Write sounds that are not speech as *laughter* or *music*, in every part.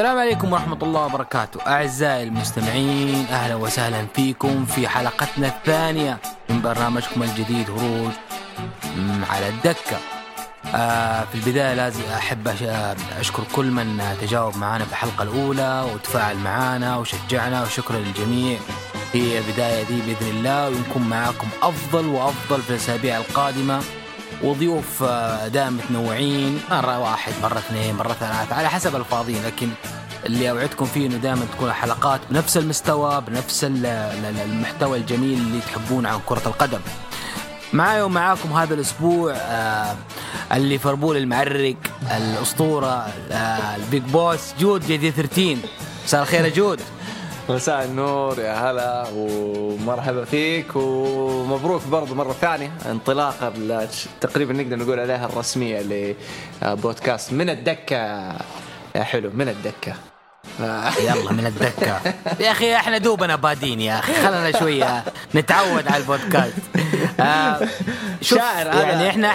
السلام عليكم ورحمة الله وبركاته. أعزائي المستمعين أهلا وسهلا فيكم في حلقتنا الثانية من برنامجكم الجديد هروج على الدكة. آه في البداية لازم أحب أش- أشكر كل من تجاوب معنا في الحلقة الأولى وتفاعل معنا وشجعنا وشكرا للجميع. في البداية دي بإذن الله ونكون معاكم أفضل وأفضل في الأسابيع القادمة. وضيوف آه، دائما متنوعين مرة واحد مرة اثنين مرة ثلاثة على حسب الفاضيين لكن اللي أوعدكم فيه إنه دائما تكون الحلقات بنفس المستوى بنفس ال- ال- المحتوى الجميل اللي تحبون عن كرة القدم. معاي ومعاكم هذا الأسبوع آه الليفربول المعرق الأسطورة آه ال big boss جود J D 13 مساء الخير يا جود. مساء النور يا هلا ومرحبا فيك ومبروك برضو مرة ثانية انطلاقة تقريبا نقدر نقول عليها الرسمية لبودكاست من الدكة. يا حلو من الدكة. *laughs* يلا من الدكة. يا أخي إحنا دوبنا بادين يا أخي. خلنا شوية نتعود على البودكاست. آه شاعر يعني إحنا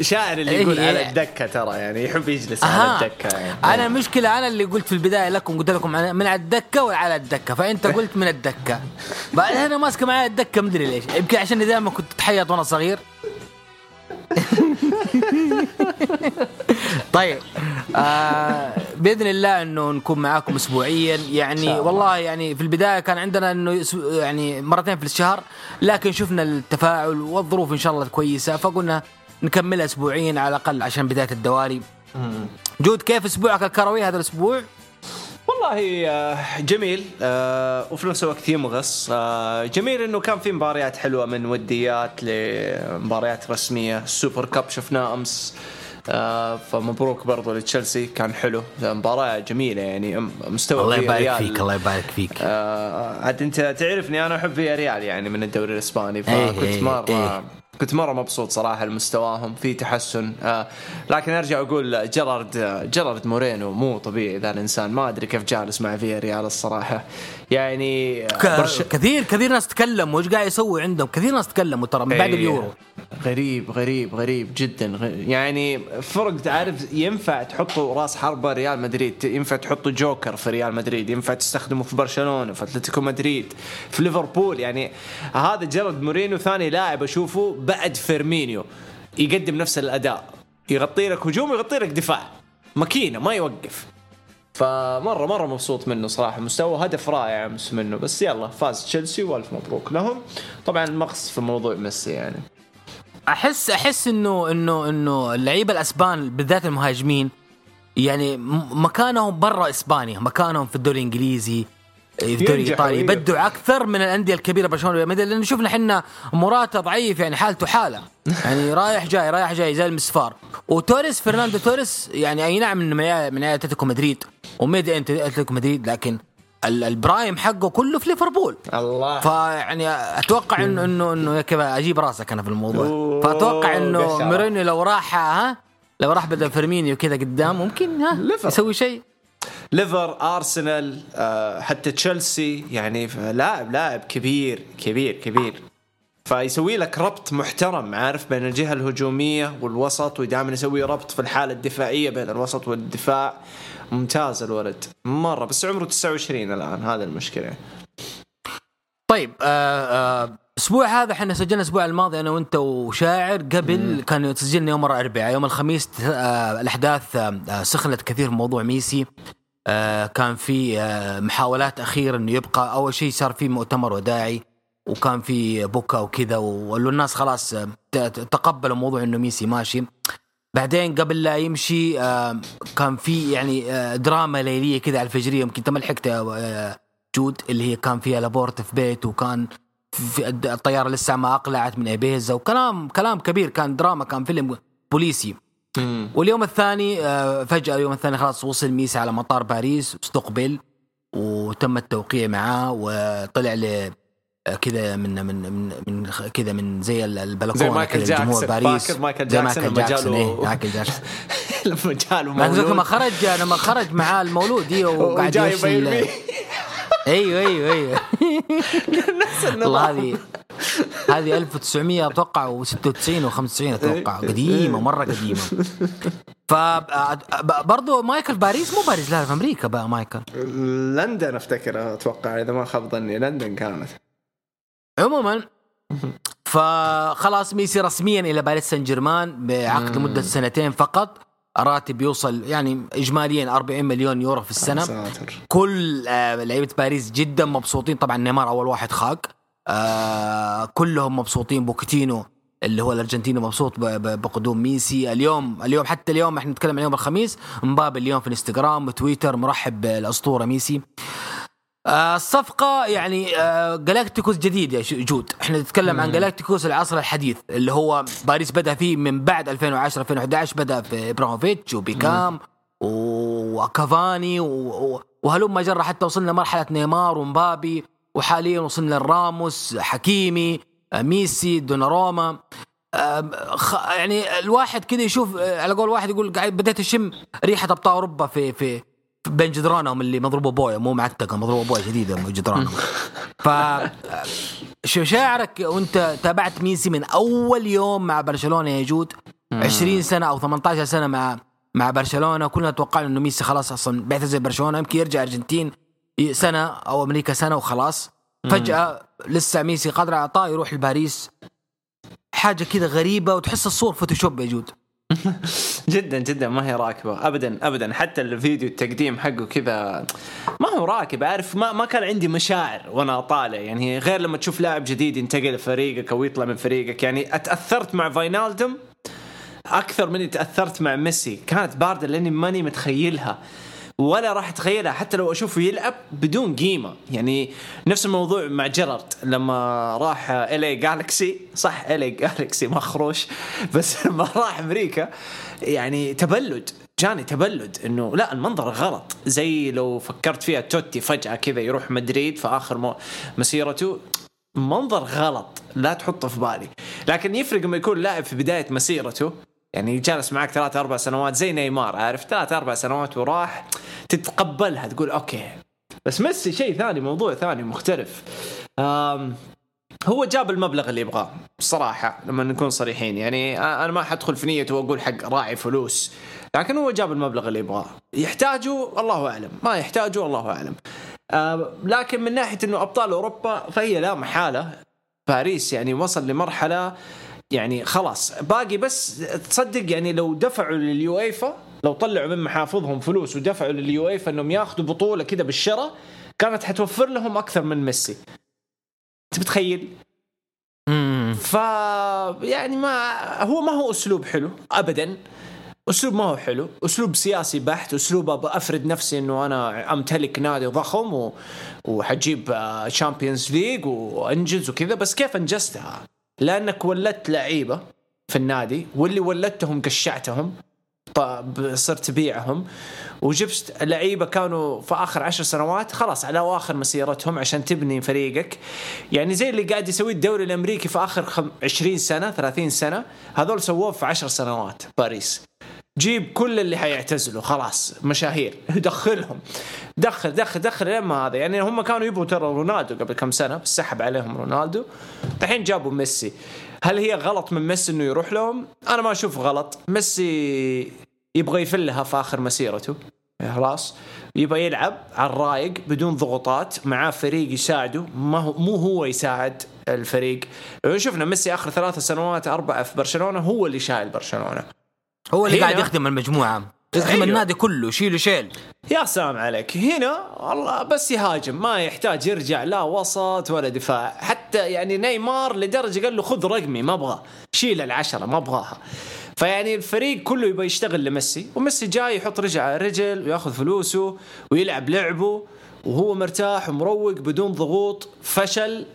شاعر اللي يقول إيه. على الدكة ترى يعني يحب يجلس أها. على الدكة. يعني. أنا المشكلة أنا اللي قلت في البداية لكم قلت لكم من على الدكة ولا على الدكة فأنت *laughs* قلت من الدكة. بعدين أنا ماسكة معي الدكة مدري ليش. يمكن عشان دائما كنت اتحيط وأنا صغير. *laughs* طيب آه بإذن الله إنه نكون معاكم اسبوعيا يعني. والله يعني في البداية كان عندنا إنه يعني مرتين في الشهر لكن شفنا التفاعل والظروف إن شاء الله كويسة فقلنا نكملها اسبوعيا على الأقل عشان بداية الدواري جود كيف أسبوعك الكروي هذا الأسبوع؟ والله آه، جميل. آه، وفي نفس الوقت يمغص آه، جميل إنه كان في مباريات حلوة من وديات لمباريات رسمية. السوبر كاب شفناه أمس. فمبروك برضو لتشيلسي. كان حلو. مباراة جميلة يعني. مستوى الله يبارك ريال. فيك الله يبارك فيك. عاد أنت تعرفني أنا أحب فيا ريال يعني من الدوري الإسباني. إيه، فكنت إيه، مرة إيه. كنت مرة مبسوط صراحة لمستواهم في تحسن. آه لكن أرجع أقول جيرارد جيرارد مورينو مو طبيعي ذا الإنسان. ما أدري كيف جالس مع فيا ريال الصراحة. يعني برش... كثير كثير ناس تكلموا وش قاعد يسوي عندهم؟ كثير ناس تكلموا ترى من بعد إيه. اليورو. غريب غريب غريب جدا. غ- يعني فرق تعرف ينفع تحطوا راس حربة ريال مدريد ينفع تحطوا جوكر في ريال مدريد ينفع تستخدمه في برشلونة في أتلتيكو مدريد في ليفربول. يعني هذا جيرارد مورينو ثاني لاعب أشوفه بعد فيرمينيو يقدم نفس الأداء. يغطي لك هجوم يغطي لك دفاع. ماكينة ما يوقف. فمره مرة مبسوط منه صراحة. مستوى هدف رائع أمس منه. بس يلا فاز تشيلسي وألف مبروك لهم. طبعا مقص في موضوع ميسي يعني. احس أحس انه انه إنه اللعيبة الأسبان بالذات المهاجمين يعني مكانهم برا إسبانيا مكانهم في الدوري الإنجليزي. الدوري الايطالي. يبدعوا أكثر من الأندية الكبيرة برشلونة وريال مدريد لأن شفنا إحنا موراتا ضعيف يعني حالته حالة. يعني *laughs* رايح جاي رايح جاي زي المسفار. وتوريس فرناندو توريس يعني أي نعم من من أتلتيكو مدريد. وميدي انت أتلتيكو مدريد لكن ال- ال prime حقه كله في ليفربول. الله. فيعني أتوقع انه *laughs* انه إنه كذا أجيب راسك أنا في الموضوع. فأتوقع إنه. مورينيو لو راح ها لو راح بدل فيرمينيو كذا قدام ممكن ها. يسوي شيء. ليفر أرسنال آه، حتى تشيلسي يعني لاعب لاعب كبير كبير كبير. فيسوي لك ربط محترم عارف بين الجهة الهجومية والوسط ودائما يسوي ربط في الحالة الدفاعية بين الوسط والدفاع. ممتاز الولد. مرة بس عمره 29 الآن. هذا المشكلة. طيب آه آه الأسبوع هذا إحنا سجلنا الأسبوع الماضي أنا وأنت وشاعر. قبل كان سجلنا يوم الاربعاء يوم الخميس آه الأحداث سخنت كثير في موضوع ميسي. كان في آه محاولات أخيرة إنه يبقى أول شيء صار في مؤتمر وداعي وكان في بكا وكذا والناس خلاص آه، تقبلوا موضوع إنه ميسي ماشي. بعدين قبل لا يمشي آه كان في يعني آه دراما ليلية كذا على الفجرية يمكن أنت ما لحقت آه جود اللي هي كان فيها لابورت في بيت وكان في الطيارة لسه ما أقلعت من ابيزا وكلام كلام كبير كان دراما كان فيلم بوليسي. واليوم الثاني آه، فجأة اليوم الثاني خلاص وصل ميسي على مطار باريس استقبل وتم التوقيع معاه وطلع ل آه، كذا من من من من كذا من زي ال- البلكونة زي مايكل جاكسون. باريس. فاكر مايكل جاكسون مايكل لما جاكسون إيه، مايكل جاكسون. *laughs* لما جاله لما مولود. خرج لما خرج معاه المولود إيه، *laughs* وقاعد يبين *laughs* أيوه أيوه أيوه. والله هذه هذه 1900 أتوقع و96 و95 أتوقع. قديمة مرة قديمة. ف برضه مايكل باريس؟ مو باريس لا في أمريكا بقى مايكل. لندن أفتكر أتوقع إذا ما خاب ظني. لندن كانت. عموما فخلاص ميسي رسميا إلى باريس سان جيرمان بعقد لمدة سنتين فقط. راتب يوصل يعني اجماليا 40 مليون يورو في السنة. ساتر. كل آه لعيبة باريس جدا مبسوطين. طبعا نيمار أول واحد خاق آه كلهم مبسوطين. بوكيتينو اللي هو الأرجنتيني مبسوط بقدوم ميسي. اليوم اليوم حتى اليوم إحنا نتكلم عن يوم الخميس. مبابي اليوم في الانستغرام وتويتر مرحب بالأسطورة ميسي. آه، الصفقة يعني جالاكتيكوس جديد يا جود. إحنا نتكلم عن جالاكتيكوس العصر الحديث اللي هو باريس بدأ فيه من بعد 2010 2011 بدأ في إبراهيموفيتش وبيكام وكافاني وهلم جرى حتى وصلنا مرحلة نيمار ومبابي. وحاليا وصلنا لراموس حكيمي آه، ميسي دوناروما. يعني الواحد كذا يشوف آه، على قول واحد يقول قاعد بديت اشم ريحة أبطال أوروبا في في بين جدرانهم اللي مضروبة بويا مو معتقة مضروبة بويا شديدة جدرانهم. ف شو شاعرك وأنت تابعت ميسي من أول يوم مع برشلونة يا جود؟ 20 سنة أو 18 سنة مع مع برشلونة. كلنا توقعنا إنه ميسي خلاص أصلا بيعتزل برشلونة يمكن يرجع أرجنتين. سنة أو أمريكا سنة وخلاص. فجأة لسه ميسي قادر على عطاء يروح لباريس. حاجة كذا غريبة وتحس الصور فوتوشوب يا جود *laughs* جدا جدا ما هي راكبة. ابدا ابدا. حتى الفيديو التقديم حقه كذا ما هو راكب. عارف ما ما كان عندي مشاعر وأنا طالع يعني غير لما تشوف لاعب جديد ينتقل لفريقك أو يطلع من فريقك. يعني أتأثرت مع فاينالدوم أكثر من تاثرت مع ميسي. كانت باردة لأني ماني متخيلها. ولا راح اتخيلها حتى لو اشوفه يلعب بدون قيمة. يعني نفس الموضوع مع جيرارد. لما راح الي جالكسي صح الي جالكسي مخروش بس لما راح أمريكا يعني تبلد جاني تبلد إنه لا المنظر غلط. زي لو فكرت فيها توتي فجأة كذا يروح مدريد في آخر مسيرته منظر غلط. لا تحطه في بالي. لكن يفرق لما يكون لاعب في بداية مسيرته يعني جالس معك ثلاث أربع سنوات زي نيمار عارف؟ ثلاث أربع سنوات وراح تتقبلها تقول أوكي. بس ميسي شيء ثاني موضوع ثاني مختلف. هو جاب المبلغ اللي يبغاه بصراحة لما نكون صريحين. يعني أنا ما حدخل في نيته وأقول حق راعي فلوس لكن هو جاب المبلغ اللي يبغاه. يحتاجه؟ الله أعلم. ما يحتاجه؟ الله أعلم. لكن من ناحية أنه أبطال أوروبا فهي لا محالة. باريس يعني وصل لمرحلة يعني خلاص باقي بس تصدق يعني لو دفعوا لليويفا لو طلعوا من محافظهم فلوس ودفعوا لليويفا إنهم ياخذوا بطولة كذا بالشراء كانت حتوفر لهم أكثر من ميسي. أنت متخيل؟ ف يعني ما هو ما هو أسلوب حلو ابدا. أسلوب ما هو حلو أسلوب سياسي بحت أسلوب افرض نفسي إنه أنا أمتلك نادي ضخم و... وحجيب Champions League وأنجز وكذا بس كيف أنجزتها؟ لأنك ولدت لعيبة في النادي واللي ولدتهم قشعتهم صرت تبيعهم وجبت لعيبة كانوا في آخر عشر سنوات خلاص على أواخر مسيرتهم عشان تبني فريقك. يعني زي اللي قاعد يسويه الدوري الأمريكي في آخر خم... 20 سنة 30 سنة هذول سووه في 10 سنوات. باريس. جيب كل اللي حيعتزلوا خلاص مشاهير *laughs* دخلهم. دخل دخل دخل لين ما هذا. يعني هم كانوا يبغوا ترى رونالدو قبل كم سنة بس سحب عليهم رونالدو. الحين جابوا ميسي. هل هي غلط من ميسي إنه يروح لهم؟ أنا ما أشوف غلط. ميسي يبغى يفلها في آخر مسيرته. خلاص. يبغى يلعب على الرايق بدون ضغوطات معاه فريق يساعده. ما هو مو هو يساعد الفريق. شفنا ميسي آخر ثلاث سنوات أربعة في برشلونة هو اللي شايل برشلونة. هو اللي قاعد يخدم المجموعة. يخدم أيوه. النادي كله شيله شيل يا سلام عليك. هنا والله بس يهاجم ما يحتاج يرجع لا وسط ولا دفاع. حتى يعني نيمار لدرجة قال له خذ رقمي ما أبغى شيل العشرة ما أبغاها. فيعني الفريق كله يبغى يشتغل لميسي وميسي جاي يحط رجل على رجل وياخذ فلوسه ويلعب لعبه وهو مرتاح ومروق بدون ضغوط فشل.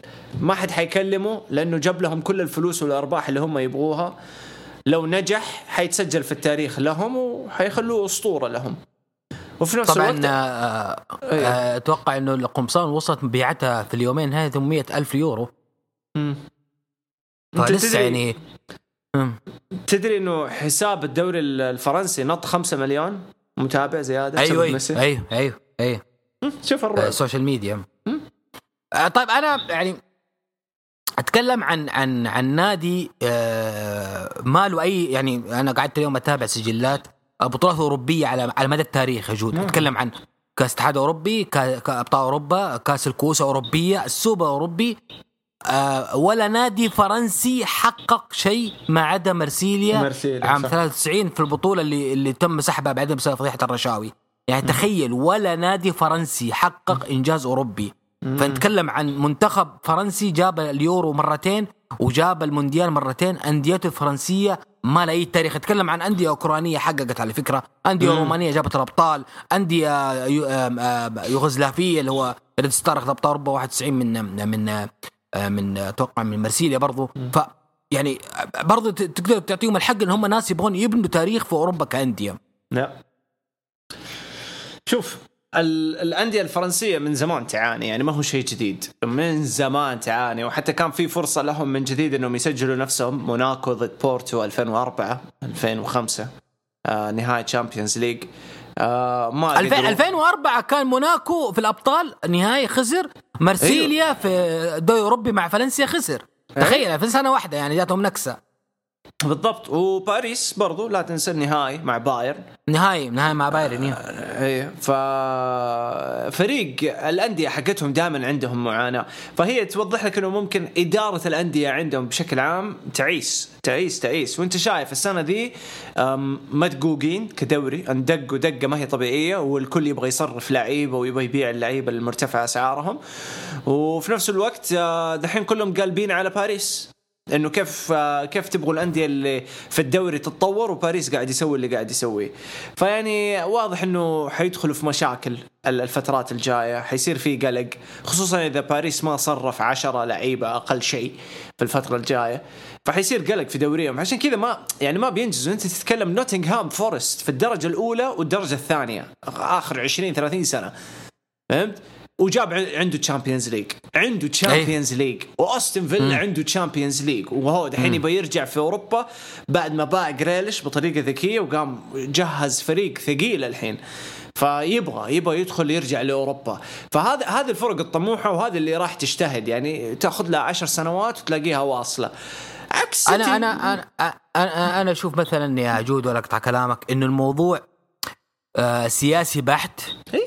ما حد حيكلمه لأنه جاب لهم كل الفلوس والأرباح اللي هم يبغوها. لو نجح حيتسجل في التاريخ لهم وحيخلوه أسطورة لهم. وفي نفس طبعا الوقت آه إيه. آه أتوقع إنه القمصان وصلت مبيعتها في اليومين هذه 800 ألف يورو. امم فلسه يعني تدري إنه حساب الدوري الفرنسي نط 5 مليون؟ متابع زيادة أيوه أيوه أيوه أيوه, أيوه. شوف الرعب. السوشيال ميديا طيب أنا يعني أتكلم عن عن عن نادي آه، ما له اي يعني أنا قعدت اليوم أتابع سجلات بطولات أوروبية على على مدى التاريخ يا جود. أتكلم عن كأس اتحاد اوروبي كابطال أوروبا كأس الكؤوس اوروبيه السوبر الأوروبي. آه، ولا نادي فرنسي حقق شيء ما عدا مرسيليا, مرسيليا، عام صح. 93 في البطولة اللي اللي تم سحبها بعدين بسبب فضيحة الرشاوي. يعني تخيل ولا نادي فرنسي حقق إنجاز أوروبي. فنتكلم عن منتخب فرنسي جاب اليورو مرتين وجاب المونديال مرتين. أنديته الفرنسية ما لها أي تاريخ. اتكلم عن أندية أوكرانية حققت على فكرة. أندية رومانية جابت الأبطال. أندية يوغوسلافية اللي هو ريد ستار أخذ أبطال أوروبا 91 من من آه، من أتوقع من مرسيليا برضو. ف يعني برضو تقدر تعطيهم الحق إن هم ناس يبغون يبنوا تاريخ في أوروبا كأندية. لا شوف ال- الأندية الفرنسية من زمان تعاني يعني ما هو شيء جديد. من زمان تعاني وحتى كان في فرصة لهم من جديد إنهم يسجلوا نفسهم. موناكو ضد بورتو 2004 2005 آه نهايه Champions League آه ما الف- قدروا. 2004 كان موناكو في الأبطال نهائي خسر. مرسيليا أيوه. في دوري أوروبي مع فالنسيا خسر. تخيل في سنة واحدة يعني جاتهم نكسة. بالضبط. وباريس برضو لا تنسى النهائي مع بايرن. نهائي نهائي مع بايرن إيه. إيه ففريق الأندية حقتهم دائما عندهم معاناة. فهي توضح لك إنه ممكن إدارة الأندية عندهم بشكل عام تعيس تعيس تعيس. وأنت شايف السنة ذي مدقوقين كدوري. اندقوا دقه ما هي طبيعية والكل يبغى يصرف لعيبة ويبغى يبيع اللعيبة المرتفعة أسعارهم. وفي نفس الوقت آه، دحين كلهم قالبين على باريس. انه كيف كيف تبغوا الأندية اللي في الدوري تتطور وباريس قاعد يسوي اللي قاعد يسويه. فيعني واضح إنه حيدخلوا في مشاكل ال- الفترات الجاية حيصير في قلق خصوصا إذا باريس ما صرف عشرة لعيبة أقل شيء في الفترة الجاية. فحيصير قلق في دوريهم. عشان كذا ما يعني ما بينجزوا. أنت تتكلم نوتنغهام فورست في الدرجة الأولى والدرجة الثانية آخر 20 30 سنة. فهمت؟ وجاب عنده Champions League عنده Champions League واستون فيلا عنده Champions League وهو دحين يبغى يرجع في أوروبا بعد ما باع جريليش بطريقة ذكية وقام جهز فريق ثقيل الحين. فيبغى يبغى يدخل يرجع لأوروبا. فهذا هذه الفرق الطموحة وهذه اللي راح تجتهد. يعني تأخذ لها عشر سنوات وتلاقيها واصلة. عكس أنا. أنا أنا أنا أنا أشوف مثلا يا جود ولا اقطع كلامك إنه الموضوع آه، سياسي بحت. إيه.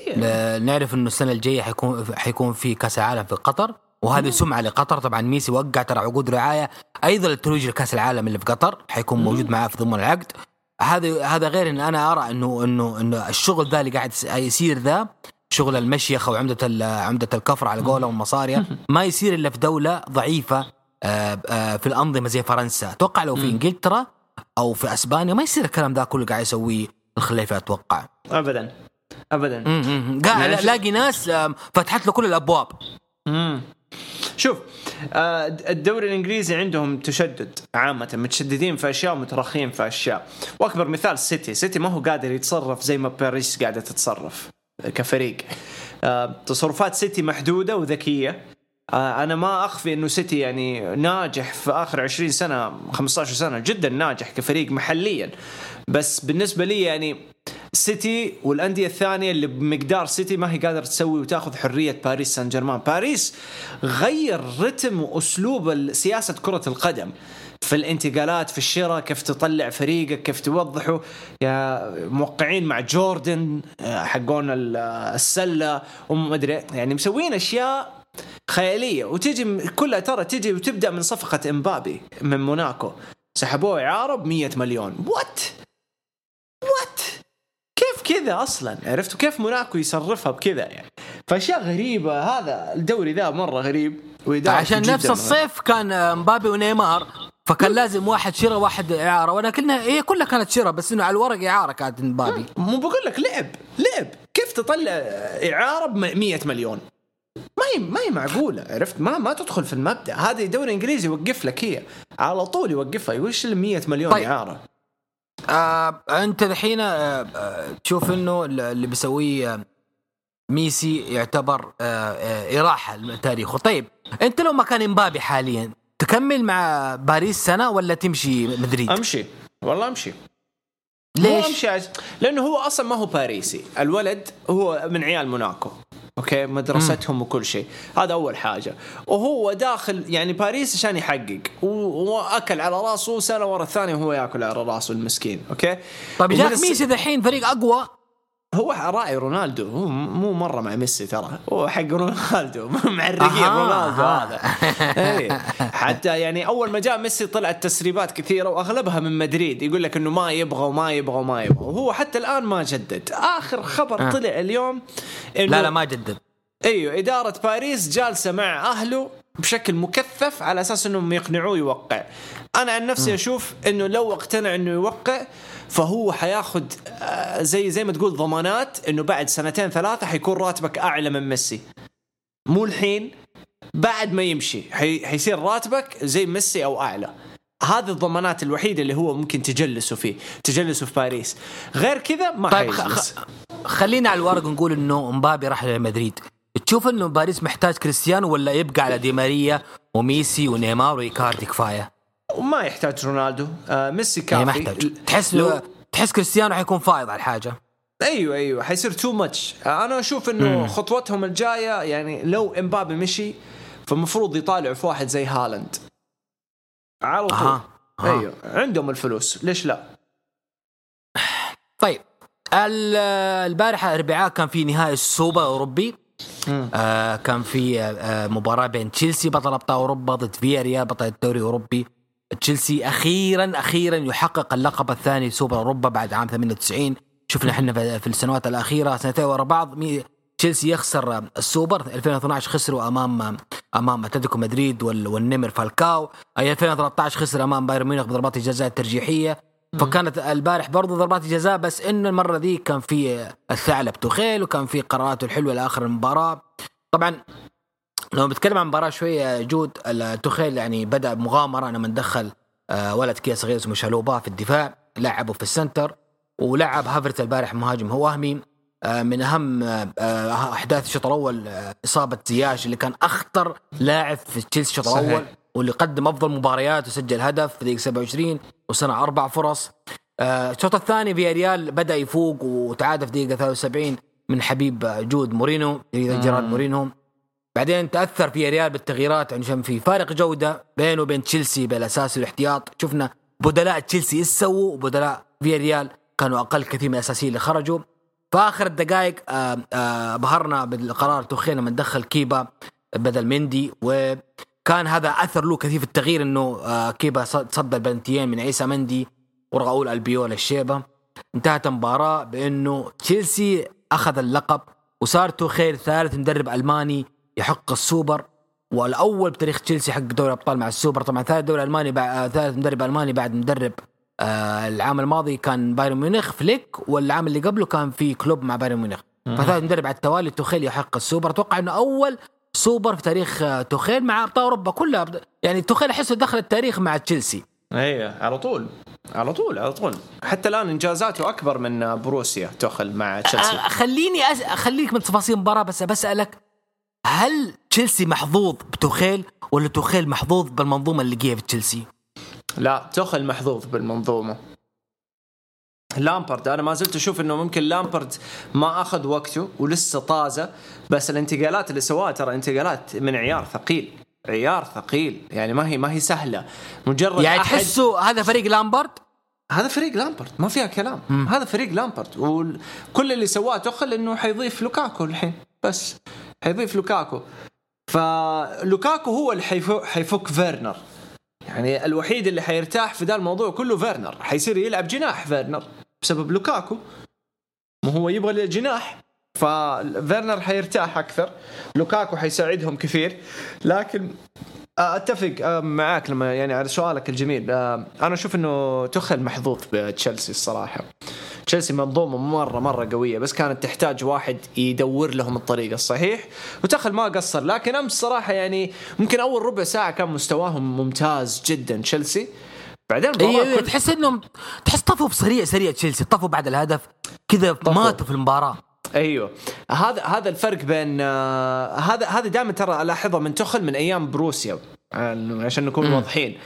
نعرف إنه السنة الجاية حيكون حيكون في كأس العالم في قطر وهذه سمعة لقطر. طبعا ميسي وقع ترى عقود رعاية. أيضا للترويج لكأس العالم اللي في قطر حيكون موجود معاه في ضمن العقد. هذا هذا غير إن أنا أرى انه انه إنه الشغل ذا اللي قاعد يصير ذا شغل المشيخه وعمده عمدة الكفر على قولهم المصاريه ما يصير إلا في دولة ضعيفة آه، آه، في الأنظمة زي فرنسا. أتوقع لو في إنجلترا أو في أسبانيا ما يصير الكلام ذا كله قاعد يسويه الخليفة أتوقع. ابدا. ابدا. يعني الاقي ناس آم، فتحت له كل الأبواب. مم. شوف آه، الدوري الإنجليزي عندهم تشدد عامة متشددين في أشياء ومترخين في أشياء. وأكبر مثال سيتي. سيتي ما هو قادر يتصرف زي ما باريس قاعدة تتصرف كفريق. آه، تصرفات سيتي محدودة وذكية. آه، أنا ما أخفي إنه سيتي يعني ناجح في آخر 20 سنة 15 سنة جدا ناجح كفريق محليا. بس بالنسبة لي يعني سيتي والأندية الثانية اللي بمقدار سيتي ما هي قادرة تسوي وتأخذ حرية باريس سان جيرمان، باريس غير رتم وأسلوب سياسة كرة القدم. في الانتقالات في الشراء كيف تطلع فريقك كيف توضحه. يا موقعين مع جوردن آه، حقون آه، السلة وما أدري يعني مسوين أشياء خيالية. وتجي كلها ترى تجي وتبدأ من صفقة إمبابي من موناكو. سحبوه اعاره ب 100 مليون. what what كيف كذا أصلا؟ عرفتوا كيف موناكو يصرفها بكذا يعني؟ فأشياء غريبة. هذا الدوري ذا مرة غريب عشان نفس. الصيف كان مبابي ونيمار فكان لازم واحد شراء واحد إعارة. ولكنها هي كلها كانت شراء بس إنه على الورق إعارة كانت مبابي. مو بقول لك لعب لعب. كيف تطلع إعارة ب 100 مليون؟ ما هي ما هي معقولة عرفت؟ ما ما تدخل في المبدأ. هذا دوري إنجليزي يوقف لك هي. على طول يوقفها. يقول إيش ال 100 مليون طيب. اعاره آه أنت الحين آه آه تشوف إنه اللي بيسويه آه، ميسي يعتبر آه آه إراحة لتاريخه. طيب أنت لو مكان إمبابي حاليا تكمل مع باريس سنة ولا تمشي مدريد؟ أمشي. والله أمشي. ليش؟ هو امشي. لأنه هو أصلا ما هو باريسي. الولد هو من عيال موناكو أوكي؟ مدرستهم وكل شيء. هذا أول حاجة. وهو داخل يعني باريس عشان يحقق. وأكل على راسه سنه ورا الثانية وهو يأكل على راسه المسكين أوكي؟ طيب جاك ميسي دحين فريق أقوى. هو راعي رونالدو هو مو مرة مع ميسي ترى. هو حق رونالدو *laughs* معرقين رونالدو. هذا. إيه. حتى يعني أول ما جاء ميسي طلعت تسريبات كثيرة وأغلبها من مدريد. يقول لك إنه ما يبغى وما يبغى وما يبغى. وهو حتى الآن ما جدد. آخر خبر آه. طلع اليوم إنه لا لا ما جدد. إيوه إدارة باريس جالسة مع أهله بشكل مكثف على أساس إنهم يقنعوه يوقع. أنا عن نفسي أشوف إنه لو اقتنع إنه يوقع فهو حياخذ آه، زي زي ما تقول ضمانات إنه بعد سنتين ثلاثة حيكون راتبك أعلى من ميسي مو الحين بعد ما يمشي حي... حيصير راتبك زي ميسي أو أعلى هذه الضمانات الوحيدة اللي هو ممكن تجلسه فيه تجلسه في باريس غير كذا ما طيب. حيجلس خ... خلينا على الورق نقول إنه مبابي راح لمدريد تشوف إنه باريس محتاج كريستيانو ولا يبقى على دي ماريا وميسي ونيمار وايكاردي كفاية؟ وما يحتاج رونالدو. آه ميسي يعني كافي. محتاج تحس لو-. تحس كريستيانو حيكون فايض على الحاجة. أيوه أيوه حيصير too much أنا أشوف إنه خطوتهم الجاية يعني لو إمبابي مشي فالمفروض يطالعوا في واحد زي هالاند. على طول. أها أها. أيوه عندهم الفلوس. ليش لا؟ طيب. ال- البارحه الاربعاء كان في نهائي السوبر الأوروبي. آه كان في آه مباراة بين تشيلسي بطل أبطال أوروبا ضد فياريال بطل الدوري الأوروبي. تشيلسي أخيرا أخيرا يحقق اللقب الثاني سوبر أوروبا بعد عام 98 شفنا إحنا في السنوات الأخيرة سنتين ورا بعض. تشيلسي يخسر السوبر. 2012 خسروا امام أمام أتلتيكو مدريد وال- والنمر فالكاو. أي 2013 خسر أمام بايرن ميونخ بضربات الجزاء الترجيحية. فكانت البارح برضو ضربات الجزاء بس إنه المرة ذي كان في الثعلب توخيل وكان في قراراته الحلوة لآخر المباراة. طبعا لو بتكلم عن مباراة شوية جود توخيل يعني بدأ بمغامرة إنه دخل آه، ولد كذا صغير اسمه شالوبا في الدفاع لعبه في السنتر ولعب هافرتس البارح مهاجم هو وهمي آه، من أهم آه، أحداث الشوط الأول إصابة زياش اللي كان أخطر لاعب في تشيلسي الشوط. الأول واللي قدم أفضل مباريات وسجل هدف في دقيقة 27 وصنع أربع فرص. الشوط الثاني فياريال بدأ يفوق وتعادل في دقيقة 73 من حبيب جود مورينو جيرارد مورينو. بعدين تأثر فياريال بالتغييرات عشان في فارق جودة بينه وبين تشيلسي بالأساس والاحتياط شفنا بدلاء تشيلسي إيش سووا؟ وبدلاء فياريال كانوا أقل كثير من الأساسيين اللي خرجوا. في آخر الدقائق آه، آه، بهرنا بالقرار توخيل لما دخل كيبا بدل مندي وكان هذا أثر له كثير في التغيير إنه آه، كيبا صد البلنتيين من عيسى مندي وراؤول ألبيول الشيبة. انتهت المباراة بإنه تشيلسي أخذ اللقب وصار توخيل ثالث مدرب ألماني يحقق السوبر والأول بتاريخ تشيلسي حق دوري الأبطال مع السوبر. طبعا ثالث دوري ألماني بعد ثالث مدرب ألماني بعد مدرب آه العام الماضي كان بايرن ميونخ فليك والعام اللي قبله كان في كلوب مع بايرن ميونخ. فثالث مدرب على التوالي توخيل يحقق السوبر. أتوقع إنه أول سوبر في تاريخ آه، توخيل مع أبطال أوروبا كلها. يعني توخيل أحسه دخل التاريخ مع تشيلسي. أيوه على طول. على طول على طول. حتى الآن إنجازاته أكبر من بروسيا تخل مع تشيلسي. خليني أس... خليك من تفاصيل المباراة بس بسالك هل تشيلسي محظوظ بتوخيل ولا توخيل محظوظ بالمنظومة اللي جاية في تشيلسي؟ لا تخل محظوظ بالمنظومة لامبرد أنا ما زلت أشوف إنه ممكن لامبرد ما أخذ وقته ولسه طازة بس الانتقالات اللي سواها ترى انتقالات من عيار ثقيل عيار ثقيل يعني ما هي ما هي سهلة مجرد يعني أحد تحسوا هذا فريق لامبارد؟ هذا فريق لامبارد ما فيها كلام مم. هذا فريق لامبارد وكل اللي سواه توخيل إنه حيضيف لوكاكو الحين بس حيضيف لوكاكو. فلوكاكو هو اللي حيفك, فيرنر. يعني الوحيد اللي حيرتاح في ذا الموضوع كله فيرنر. حيصير يلعب جناح فيرنر. بسبب لوكاكو. ما هو يبغى الجناح. ففيرنر حيرتاح أكثر. لوكاكو حيساعدهم كثير. لكن أتفق آه، معاك لما يعني على سؤالك الجميل. آه، أنا أشوف إنه تخل محظوظ بتشيلسي الصراحة. تشيلسي منظومة مرة مرة قوية بس كانت تحتاج واحد يدور لهم الطريق الصحيح. وتخل ما قصر لكن أمس صراحة يعني ممكن أول ربع ساعة كان مستواهم ممتاز جدا تشيلسي. بعدين اي كل- تحس انهم تحس طفوا بسريع سريع تشيلسي طفوا بعد الهدف. كذا ماتوا في المباراة. أيوه. هذا هذا الفرق بين آه هذا هذا دائما ترى ألاحظه من تخل من أيام بروسيا عشان نكون واضحين.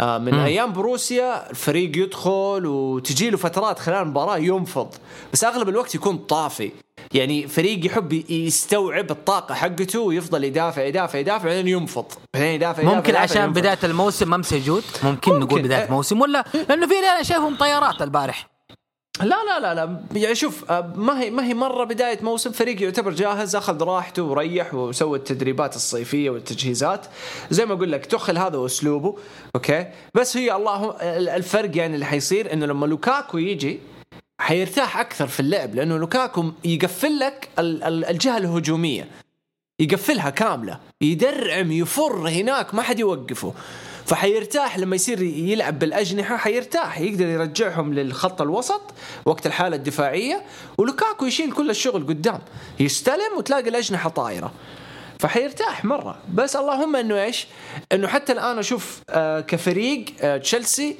آه من أيام بروسيا الفريق يدخل وتجي له فترات خلال المباراة ينفض. بس أغلب الوقت يكون طافي. يعني فريق يحب يستوعب الطاقة حقته ويفضل يدافع يدافع يدافع بعدين ينفض. بعدين يدافع يدافع ممكن يدافع عشان ينفض. بداية الموسم ما مسجود ممكن, ممكن نقول ممكن. بداية موسم ولا؟ لأنه في أنا شايفهم طيارات البارح. لا لا لا لا. يعني شوف آه، ما هي ما هي مرة بداية موسم فريق يعتبر جاهز أخذ راحته وريح وسوى التدريبات الصيفية والتجهيزات. زي ما أقول لك توخيل هذا اسلوبه okay؟ بس هي الله الفرق يعني اللي حيصير إنه لما لوكاكو يجي حيرتاح أكثر في اللعب لأنه لوكاكو يقفل لك ال- ال- الجهة الهجومية. يقفلها كاملة. يدرعم يفر هناك ما حد يوقفه. فحيرتاح لما يصير يلعب بالأجنحة حيرتاح يقدر يرجعهم للخط الوسط وقت الحالة الدفاعية. ولوكاكو يشيل كل الشغل قدام يستلم وتلاقي الأجنحة طايرة. فحيرتاح مرة. بس اللهم إنه إيش؟ إنه حتى الآن أشوف آه كفريق آه تشيلسي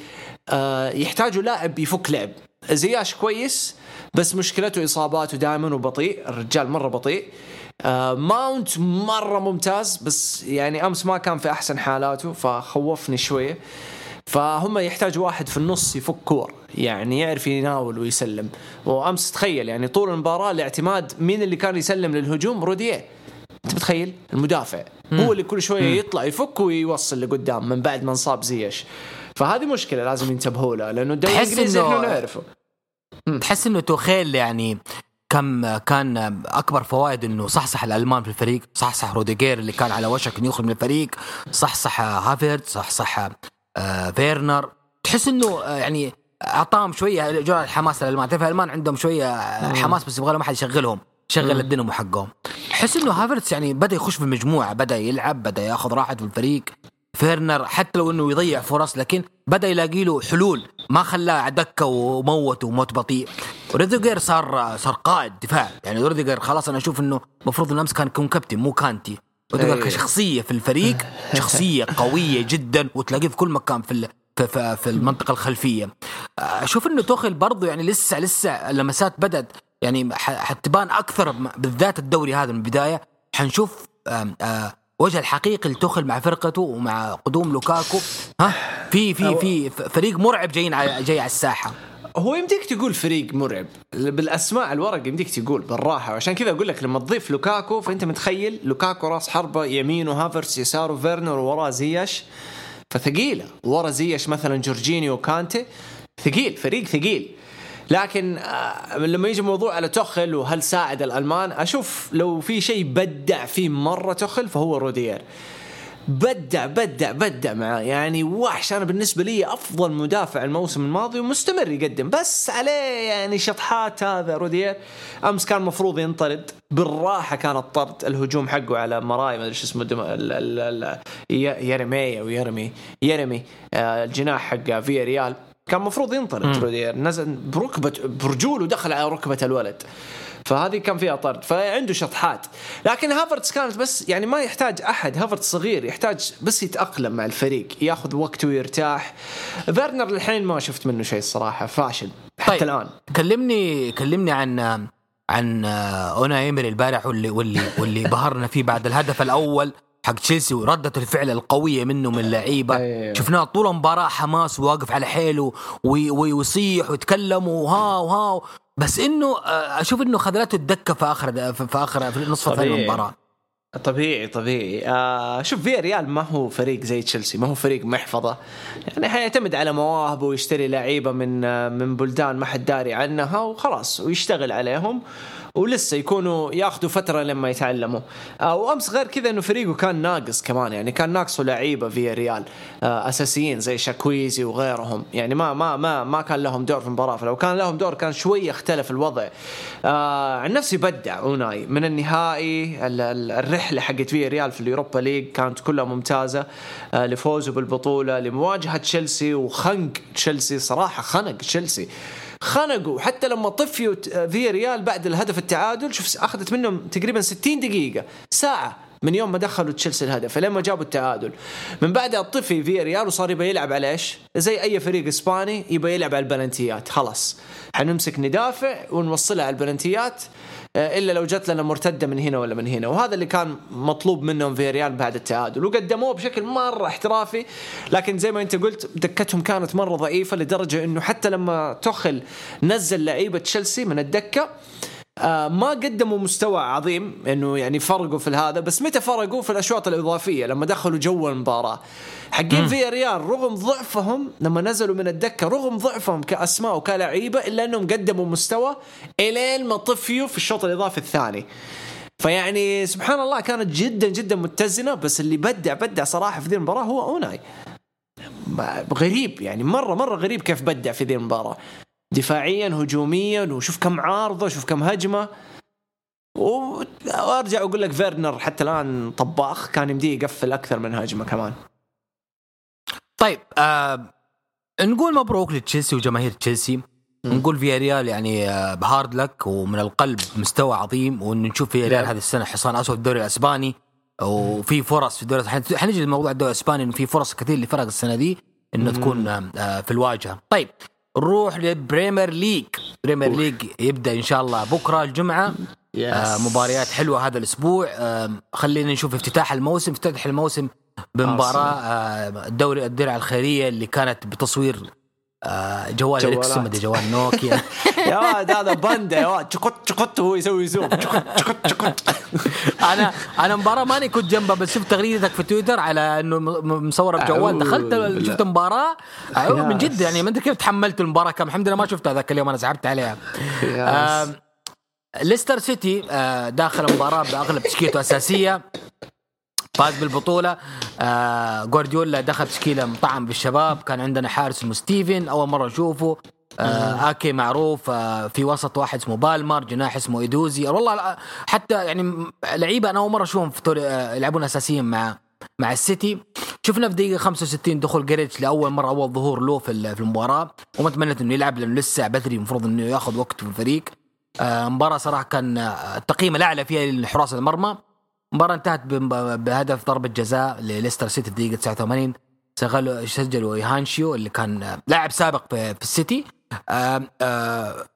آه يحتاجوا لاعب يفك لعب. زياش كويس بس مشكلته إصاباته دائما وبطيء. الرجال مرة بطيء. آه ماونت مرة ممتاز بس يعني أمس ما كان في أحسن حالاته فخوفني شوية. فهم يحتاجوا واحد في النص يفك كور يعني يعرف يناول ويسلم. وأمس تخيل يعني طول المباراة الاعتماد مين اللي كان يسلم للهجوم؟ روديه أنت متخيل؟ المدافع. هو اللي كل شوية يطلع يفك ويوصل لقدام من بعد ما انصاب زيش فهذه مشكلة لازم ينتبهوا لها لأنه الدوري تحس الإنجليزي إحنا نعرفه. تحس إنه توخيل يعني كم كان أكبر فوائد إنه صحصح الألمان في الفريق؟ صحصح روديجير اللي كان على وشك إنه يخرج من الفريق. صحصح هافرتس صحصح آه فيرنر. تحس إنه آه يعني أعطاهم شوية جرعه الحماس الالمان تعرف الألمان عندهم شوية آه، حماس بس يبغى لهم أحد يشغلهم شغل الدينامو حقهم. تحس إنه هافرتس يعني بدأ يخش في المجموعة بدأ يلعب بدأ ياخذ راحته في الفريق. فيرنر حتى لو إنه يضيع فرص لكن بدأ يلاقي له حلول. ما خلاه على دكة وموت وموت بطيء. روديجر صار صار قائد دفاع. يعني روديجر خلاص أنا أشوف إنه المفروض انه امس كان يكون كابتن مو كانتي. روديجر أيه. كشخصية في الفريق *laughs* شخصية قوية جدا وتلاقيه في كل مكان في في, في, المنطقة الخلفية. أشوف إنه توخيل برضه يعني لسه لسه اللمسات بدأت يعني حتبان أكثر بالذات الدوري هذا من البداية. حنشوف آم، وجه الحقيقي لتوخل مع فرقته ومع قدوم لوكاكو. ها؟ في في في فريق مرعب جايين جاي على الساحة. هو يمديك تقول فريق مرعب. بالأسماء الورق يمديك تقول بالراحة. وعشان كذا أقول لك لما تضيف لوكاكو فأنت متخيل لوكاكو راس حربة يمينه هافرتس يساره فيرنر ووراه زياش. فثقيلة. ورا زياش مثلا جورجينيو وكانتي. ثقيل فريق ثقيل. لكن آه، لما يجي موضوع على توخيل وهل ساعد الألمان أشوف لو في شيء بدع فيه مرة توخيل فهو روديجير بدع بدع بدع معاه. يعني وحش. أنا بالنسبة لي أفضل مدافع الموسم الماضي ومستمر يقدم. بس عليه يعني شطحات هذا رودير أمس كان مفروض ينطرد. بالراحة كان الطرد. الهجوم حقه على مراي ما أدري شو اسمه يرمي أو يرمي يرمي آه، الجناح حق فيا ريال كان مفروض ينطرد رودير. نزل بركبه برجوله دخل على ركبة الولد. فهذه كان فيها طرد. فعنده شطحات. لكن هافرتس كانت بس يعني ما يحتاج أحد. هافرتس صغير يحتاج بس يتأقلم مع الفريق. ياخذ وقته ويرتاح. فيرنر للحين ما شفت منه شيء الصراحة. فاشل. حتى طيب. الآن. كلمني كلمني عن عن أوناي ايمري البارح واللي واللي واللي بهرنا فيه بعد الهدف الأول. حق تشيلسي وردة الفعل القوية منه من اللعيبة أيوه. شفناه طول المباراة حماس وواقف على حيله وي- وي- ويصيح ويتكلم وها وها بس إنه آه، أشوف إنه خذلته الدكة في آخر في في آخر في نصف الثاني من طبيعي. المباراة. طبيعي طبيعي. آه شوف فيا ريال ما هو فريق زي تشيلسي ما هو فريق محفظة. يعني حيعتمد على مواهبه ويشتري لعيبة من آه من بلدان ما حد داري عنها وخلاص ويشتغل عليهم. ولسه يكونوا ياخذوا فترة لما يتعلموا. آه وأمس غير كذا إنه فريقه كان ناقص كمان يعني كان ناقصه لعيبة فيا ريال. آه أساسيين زي شاكويزي وغيرهم. يعني ما ما ما ما كان لهم دور في المباراة. فلو كان لهم دور كان شوية اختلف الوضع. آه عن نفسي بدع أوناي. من النهائي ال- ال- الرحلة حقت فياريال في ال Europa League كانت كلها ممتازة. آه لفوزه بالبطولة لمواجهة تشيلسي وخنق تشيلسي. صراحة خنق تشيلسي. خنقوا. حتى لما طفيوا فياريال بعد الهدف التعادل شوف أخذت منهم تقريبا 60 دقيقة ساعة من يوم ما دخلوا تشيلسي الهدف لما جابوا التعادل. من بعدها طفي فياريال وصار يبغى يلعب على إيش؟ زي أي فريق إسباني يبغى يلعب على البلنتيات خلاص. حنمسك ندافع ونوصلها على البلنتيات. إلا لو جت لنا مرتدة من هنا ولا من هنا. وهذا اللي كان مطلوب منهم في ريال بعد التعادل. وقدموه بشكل مرة احترافي لكن زي ما أنت قلت دكتهم كانت مرة ضعيفة لدرجة إنه حتى لما تخل نزل لعيبة تشيلسي من الدكة آه ما قدموا مستوى عظيم إنه يعني فرقوا في هذا بس متى فرقوا؟ في الأشواط الإضافية لما دخلوا جو المباراة. حقين في ريال رغم ضعفهم لما نزلوا من الدكة رغم ضعفهم كأسماء وكلعيبه إلا إنهم قدموا مستوى إلين ما طفيوا في الشوط الإضافي الثاني. فيعني سبحان الله كانت جدا جدا متزنة بس اللي بدع بدع صراحة في ذي المباراة هو أوناي. غريب يعني مرة مرة غريب كيف بدع في ذي المباراة. دفاعيا هجوميا وشوف كم عارضة شوف كم هجمة. وأرجع واقول لك فيرنر حتى الآن طباخ كان يمديه يقفل أكثر من هجمة كمان. طيب آه نقول مبروك لتشيلسي وجماهير تشيلسي. نقول فياريال يعني آه ب hard luck ومن القلب مستوى عظيم. وحنشوف فياريال هذه السنة حصان أسود الدوري الأسباني. وفي فرص في الدوري حنجي لموضوع الدوري الأسباني إنه في فرص كثير لفرق السنة دي إنه تكون آه في الواجهة. طيب نروح لل Premier League. Premier League يبدأ إن شاء الله بكرة الجمعة. آه مباريات حلوة هذا الأسبوع. آه خلينا نشوف افتتاح الموسم. افتتح الموسم بمباراة آه الدوري الدرع الخيرية اللي كانت بتصوير جوال اريكسون مدري جوال نوكيا. *laughs* يا ولد هذا باندا يا ولد. شقط شقط وهو يسوي zoom. شقط شقط *laughs* أنا أنا مباراة ماني كنت جنبها بس شفت تغريدتك في تويتر على إنه مصورة بجوال. دخلت شفت المباراه من جد يعني ما أدري كيف تحملت المباراة. كم الحمد لله ما شفتها ذاك اليوم أنا سحبت عليها آه ليستر سيتي آه داخل المباراة بأغلب تشكيلته أساسية. فاز بالبطولة. آه جوارديولا دخل تشكيلة مطعم بالشباب. كان عندنا حارس اسمه ستيفن أول مرة نشوفه آه آكي معروف آه في وسط واحد اسمه بالمر جناح اسمه ايدوزي والله حتى يعني لعيبة أنا أول مرة أشوفهم في آه يلعبون أساسيين مع مع السيتي. شفنا في دقيقة 65 دخول جريليش لأول مرة أول ظهور له في في المباراة. وما تمنيت إنه يلعب لأنه لسه بدري المفروض إنه ياخذ وقت في الفريق. آه مباراة صراحة كان التقييم الأعلى فيها لحراس المرمى. المباراة انتهت بهدف ضربة جزاء لليستر سيتي في دقيقة 89 سجلوا سجلوا ايهانشيو اللي كان لاعب سابق في, في السيتي. آآ آآ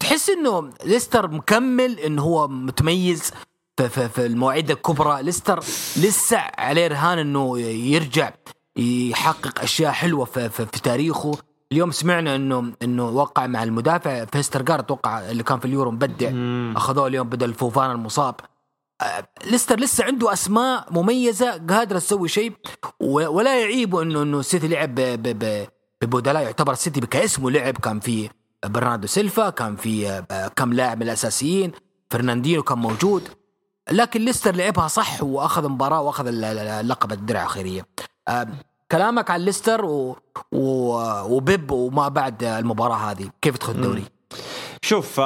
تحس إنه ليستر مكمل انه هو متميز في, في, في المواعيد الكبرى. ليستر لسه عليه رهان إنه يرجع يحقق أشياء حلوة في, في, في تاريخه. اليوم سمعنا انه إنه وقع مع المدافع فيسترغارد أتوقع اللي كان في اليورو مبدع. أخذوه اليوم بدل فوفانا المصاب. ليستر لسه عنده أسماء مميزة قادره تسوي شيء ولا يعيب إنه إنه السيتي لعب ببدلاء يعتبر السيتي كاسمه لعب كان في برناردو سيلفا كان في كم لاعب من الأساسيين فرناندينيو كان موجود. لكن ليستر لعبها صح وأخذ مباراة وأخذ اللقب الدرع الخيريه كلامك عن ليستر و... و... وبيب وما بعد المباراة هذه كيف تدخل الدوري؟ شوف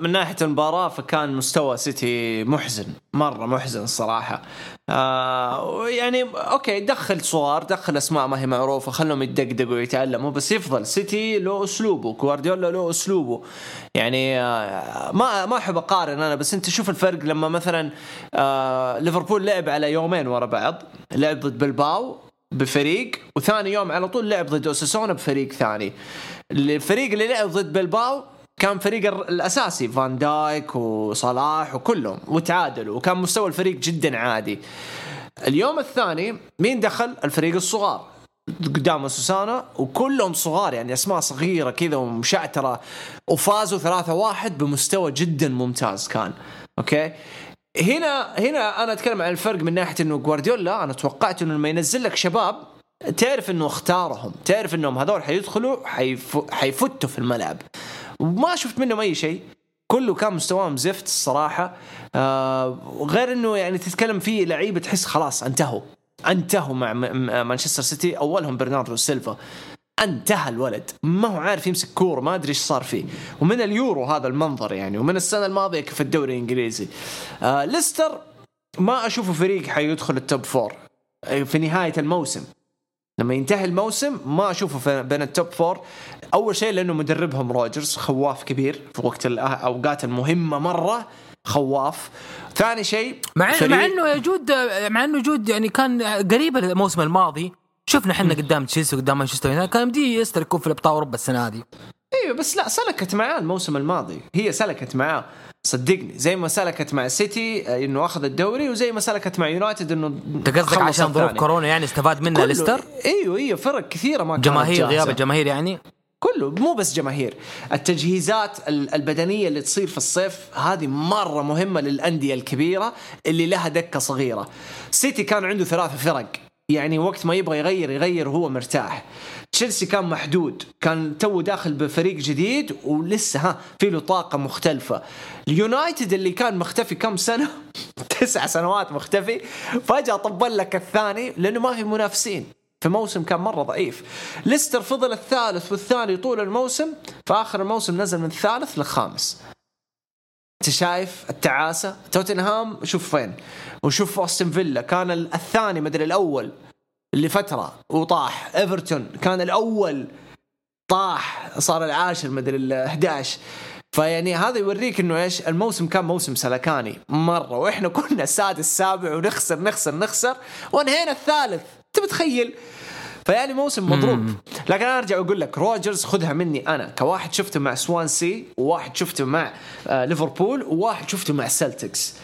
من ناحية المباراة فكان مستوى سيتي محزن مرة محزن الصراحه آه يعني أوكي دخل صور دخل أسماء ما هي معروفة خلهم يدقدقوا ويتعلموا بس يفضل سيتي له أسلوبه جوارديولا له أسلوبه. يعني آه ما ما أحب أقارن أنا بس أنت شوف الفرق لما مثلا آه ليفربول لعب على يومين ورا بعض لعب ضد بلباو بفريق وثاني يوم على طول لعب ضد أوساسونا بفريق ثاني. الفريق اللي لعب ضد بلباو كان فريق الأساسي فان دايك وصلاح وكلهم وتعادلوا وكان مستوى الفريق جدا عادي. اليوم الثاني مين دخل؟ الفريق الصغار. قدام سوسانا وكلهم صغار يعني أسماء صغيرة كذا ومشعترة وفازوا ثلاثة واحد بمستوى جدا ممتاز كان. okay؟ هنا هنا أنا أتكلم عن الفرق من ناحية إنه جوارديولا أنا توقعت إنه لما ينزل لك شباب تعرف إنه اختارهم تعرف إنهم هذول حيدخلوا حيفتوا في الملعب. وما شفت منهم أي شيء. كله كان مستواهم زفت الصراحة. آه غير إنه يعني تتكلم فيه لعيبه تحس خلاص انتهوا. انتهوا مع مانشستر سيتي. أولهم برناردو سيلفا. انتهى الولد. ما هو عارف يمسك كورة ما أدري إيش صار فيه. ومن اليورو هذا المنظر يعني. ومن السنة الماضية في الدوري الإنجليزي. آه ليستر ما أشوفه فريق حيدخل ال top four في نهاية الموسم. لما ينتهي الموسم ما أشوفه بين ال top four أول شيء لأنه مدربهم روجرز خواف كبير في وقت الاوقات المهمة مرة خواف. ثاني شيء مع مع إنه good مع إنه good يعني كان قريب الموسم الماضي. شفنا إحنا قدام تشيلسي وقدام مانشستر يونايتد كان يمدي ليستر يكون في الأبطال أوروبا السنة هذه. إيوه بس لا سلكت معاه الموسم الماضي. هي سلكت معاه. صدقني زي ما سلكت مع سيتي إنه أخذ الدوري وزي ما سلكت مع يونايتد إنه أنت قصدك عشان ظروف كورونا يعني استفاد منها ليستر؟ إيوه إيوه فرق كثيرة ما جماهير غياب الجماهير يعني؟ كله مو بس جماهير. التجهيزات البدنية اللي تصير في الصيف هذه مرة مهمة للأندية الكبيرة اللي لها دكة صغيرة. سيتي كان عنده ثلاث فرق. يعني وقت ما يبغى يغير يغير وهو مرتاح. تشيلسي كان محدود. كان تو داخل بفريق جديد ولسه ها في له طاقة مختلفة. اليونايتد اللي كان مختفي كم سنة؟ *laughs* تسع سنوات مختفي. فجأة طبل لك الثاني لأنه ما في منافسين. في موسم كان مرة ضعيف. ليستر فضل الثالث والثاني طول الموسم في اخر الموسم نزل من الثالث للخامس. أنت شايف التعاسة؟ توتنهام شوف فين وشوف أستون فيلا كان الثاني مدري الأول لفتره وطاح. إيفرتون كان الأول طاح صار العاشر مدري ال 11 فيعني هذا يوريك إنه إيش؟ الموسم كان موسم سلكاني مرة وإحنا كنا السادس السابع ونخسر نخسر نخسر وانهينا الثالث. أنت متخيل؟ فيعني موسم مضروب. لكن أنا أرجع واقول لك روجرز خذها مني أنا كواحد شفته مع سوانسي وواحد شفته مع آه ليفربول وواحد شفته مع سلتيك.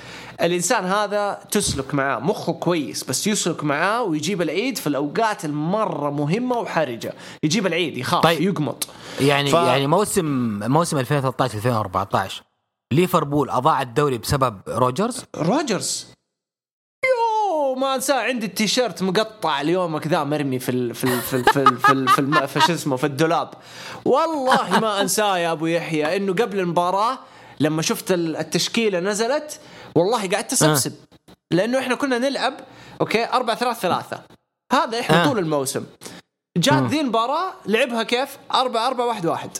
الإنسان هذا تسلك معاه مخه كويس بس يسلك معاه ويجيب العيد في الأوقات المرة مهمة وحرجة. يجيب العيد يخاف طيب. يقمط. يعني ف... يعني موسم موسم 2013 2014 ليفربول أضاع الدوري بسبب روجرز؟ روجرز. يو ما انساه عندي التيشيرت مقطع اليوم كذا مرمي في ال في ال في ال في ال في, ال في, في شو اسمه في الدولاب. والله ما انساه يا أبو يحيى إنه قبل المباراة لما شفت التشكيلة نزلت والله تسبسب آه. لأنه إحنا كنا نلعب okay 4 3 3 هذا إحنا آه. طول الموسم. جات ذي المباراة لعبها كيف؟ 4 4 1 1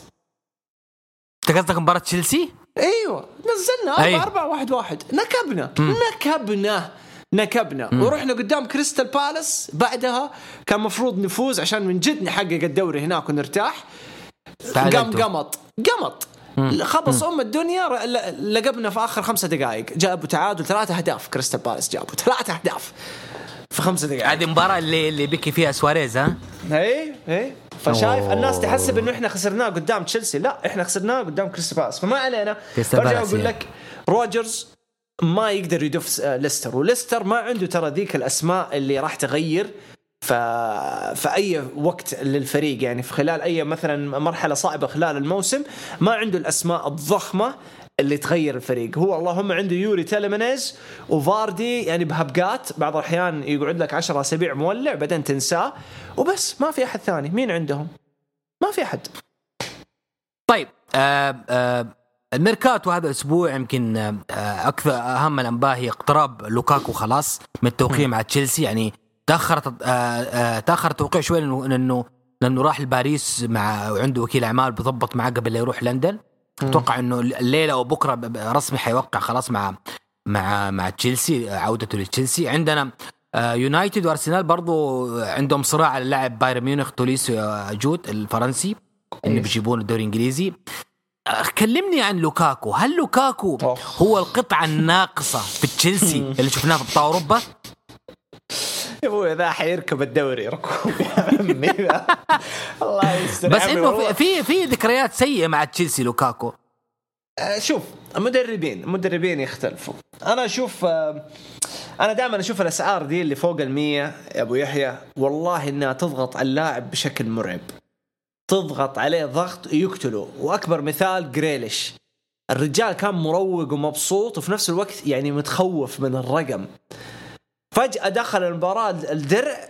أنت قصدك مباراة تشيلسي؟ أيوه نزلنا 4 4 1 1 نكبنا. نكبنا. نكبنا. مم. ورحنا قدام كريستال بالاس. بعدها كان مفروض نفوز عشان من جد نحقق الدوري هناك ونرتاح. قام قمط. قمط. خبص أم الدنيا لقبنا في آخر خمسة دقائق. جابوا تعادل ثلاثة أهداف كريستال بالاس جابوا ثلاثة أهداف في خمسة دقائق. هذه المباراة اللي اللي بكي فيها سواريز ها؟ إي إي. فشايف أوه. الناس تحسب إنه إحنا خسرناه قدام تشيلسي. لا إحنا خسرناه قدام كريستال بالاس. فما علينا. برجع أقول لك روجرز ما يقدر يدف ليستر وليستر ما عنده ترى ذيك الأسماء اللي راح تغير ف... في اي وقت للفريق. يعني في خلال أي مثلا مرحلة صعبة خلال الموسم ما عنده الأسماء الضخمة اللي تغير الفريق. هو اللهم عنده يوري تيليمانس وفاردي يعني بهبقات. بعض الأحيان يقعد لك 10 أسابيع مولع بعدين تنساه. وبس ما في أحد ثاني. مين عندهم؟ ما في أحد. طيب آه آه الميركاتو هذا الأسبوع يمكن آه أكثر أهم الأنباء هي اقتراب لوكاكو خلاص من التوقيع مع تشيلسي. يعني تاخر آه، آه، تأخر التوقيع شوي لأنه لأنه راح لباريس مع وعنده وكيل أعمال بضبط معاه قبل لا يروح لندن. أتوقع إنه الليلة أو بكرة رسمي حيوقع خلاص مع مع مع تشيلسي عودته لتشيلسي. عندنا يونايتد وأرسنال برضو عندهم صراع على اللاعب بايرن ميونخ توليسو جود الفرنسي اللي بيجيبون الدوري الإنجليزي. كلمني عن لوكاكو. هل لوكاكو هو القطعة الناقصة في تشيلسي اللي شفناها في بطاقة أوروبا؟ يا أبوي ذا حيركب الدوري ركوب يا عمي. الله يستر بس إنه في في ذكريات سيئة مع تشيلسي لوكاكو. آه، شوف المدربين المدربين يختلفوا. أنا أشوف آه، أنا دائما أشوف الأسعار دي اللي فوق المية يا أبو يحيى. والله إنها تضغط على اللاعب بشكل مرعب. تضغط عليه ضغط يقتله. وأكبر مثال جريليش الرجال كان مروق ومبسوط وفي نفس الوقت يعني متخوف من الرقم. فجأة دخل المباراة الدرع.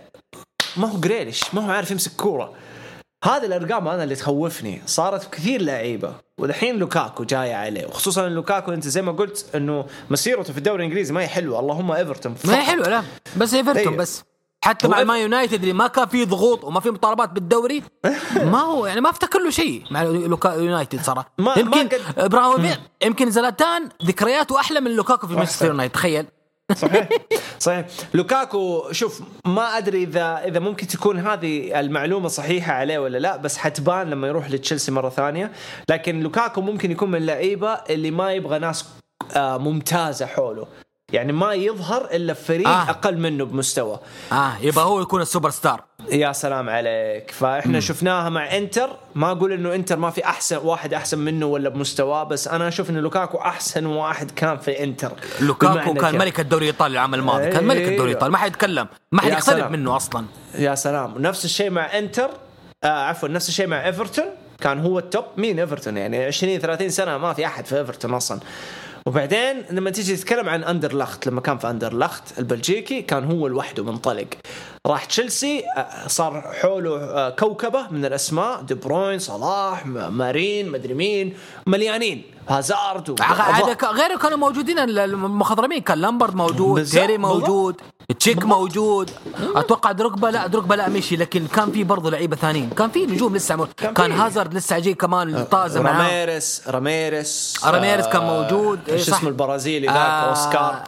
ما هو جريليش ما هو عارف يمسك كورة. هذه الأرقام أنا اللي تخوفني. صارت كثير لعيبة. ودحين لوكاكو جاي عليه. وخصوصا لوكاكو أنت زي ما قلت إنه مسيرته في الدوري الإنجليزي ما هي حلوة. اللهم إيفرتون. ما هي حلوة لا. بس إيفرتون أيه. بس. حتى مع ما يونايتد اللي ما كان فيه ضغوط وما في مطالبات بالدوري *laughs* ما هو يعني ما افتكر له شيء مع لوكا يونايتد صراحة. يمكن براوي يمكن زلاتان ذكرياته أحلى من لوكاكو في مانشستر يونايتد تخيل. صحيح. *laughs* صحيح. لوكاكو شوف ما أدري اذا إذا ممكن تكون هذه المعلومة صحيحة عليه ولا لا بس حتبان لما يروح لتشيلسي مرة ثانية. لكن لوكاكو ممكن يكون من اللعيبة اللي ما يبغى ناس آه، ممتازة حوله. يعني ما يظهر إلا في فريق آه. أقل منه بمستوى. آه يبقى هو يكون ال super star. يا سلام عليك. فإحنا مم. شفناها مع إنتر. ما أقول إنه إنتر ما في أحسن واحد أحسن منه ولا بمستواه بس أنا أشوف إنه لوكاكو أحسن واحد كان في إنتر. لوكاكو كان ملك الدوري الإيطالي العام الماضي. كان ملك الدوري الإيطالي. ما حد يتكلم. ما حد يقترب منه أصلا. يا سلام. نفس الشيء مع إنتر. آه عفوا نفس الشيء مع إيفرتون. كان هو ال top man إيفرتون؟ يعني 20 30 سنة ما في أحد في إيفرتون أصلا. وبعدين لما تيجي تتكلم عن اندرلخت لما كان في اندرلخت البلجيكي كان هو لوحده منطلق. راح تشيلسي آه، صار حوله آه، كوكبة من الأسماء دي بروين صلاح مارين مدري مين مليانين. هازارد و- غيره كانوا موجودين المخضرمين كان لامبرد موجود تيري. موجود تشيك موجود. أتوقع دروجبا لا دروجبا لا مشي لكن كان في برضه لعيبة ثانيين. كان في نجوم لسه مو... كان كان. هازارد لسه جاي كمان طازه معاه. راميريس راميريس راميريس كان آه، موجود، شو صح. اسمه البرازيلي ذاك آه، أوسكار.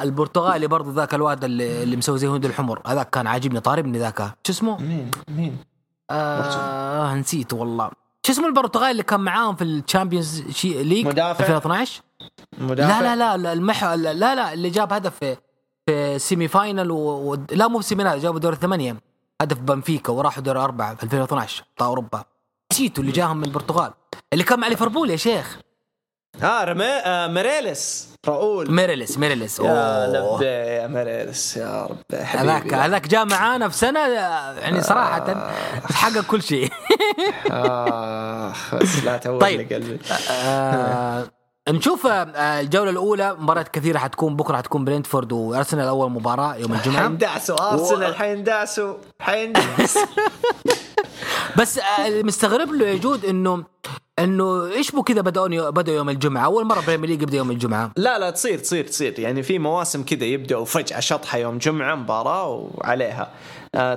البرتغالي برضه ذاك الواد اللي, اللي مسوي زي هند الحمر. هذاك كان عاجبني ضاربني ذاك. شو اسمه؟ مين؟ مين؟ آه نسيت والله. شو اسمه البرتغالي اللي كان معاهم في ال Champions شي League مدافع؟ 2012 مدافع. لا لا لا المح لا لا اللي جاب هدف في في semi final و... و... لا مو في semi final جابوا دور الثمانية هدف بنفيكا وراحوا دور أربعة في 2012 بتاع أوروبا. نسيتوا اللي جاهم من البرتغال. اللي كان مع ليفربول يا شيخ. آه راؤول آه ميريلس راؤول. ميريلس ميريلس يا. لبيه يا ميريلس يا رب حبيبي. هذاك هذاك جاء معانا في سنة يعني صراحة حقق كل شيء. آه بس لا تهول طيب. قلبي. آه نشوف آه، الجولة الأولى مباريات كثيرة حتكون بكرة حتكون برينتفورد وأرسنال أول مباراة يوم الجمعة. حيندعسوا آرسنال حيندعسوا حيندعسوا. *laughs* بس آه، اللي مستغرب له يا جود إنه إنه إيش بو كذا بدأوا بدأوا يوم الجمعة؟ أول مرة Premier League يبدأ يوم الجمعة. لا لا تصير تصير تصير. يعني في مواسم كذا يبدأوا فجأة شطحة يوم جمعة مباراة وعليها.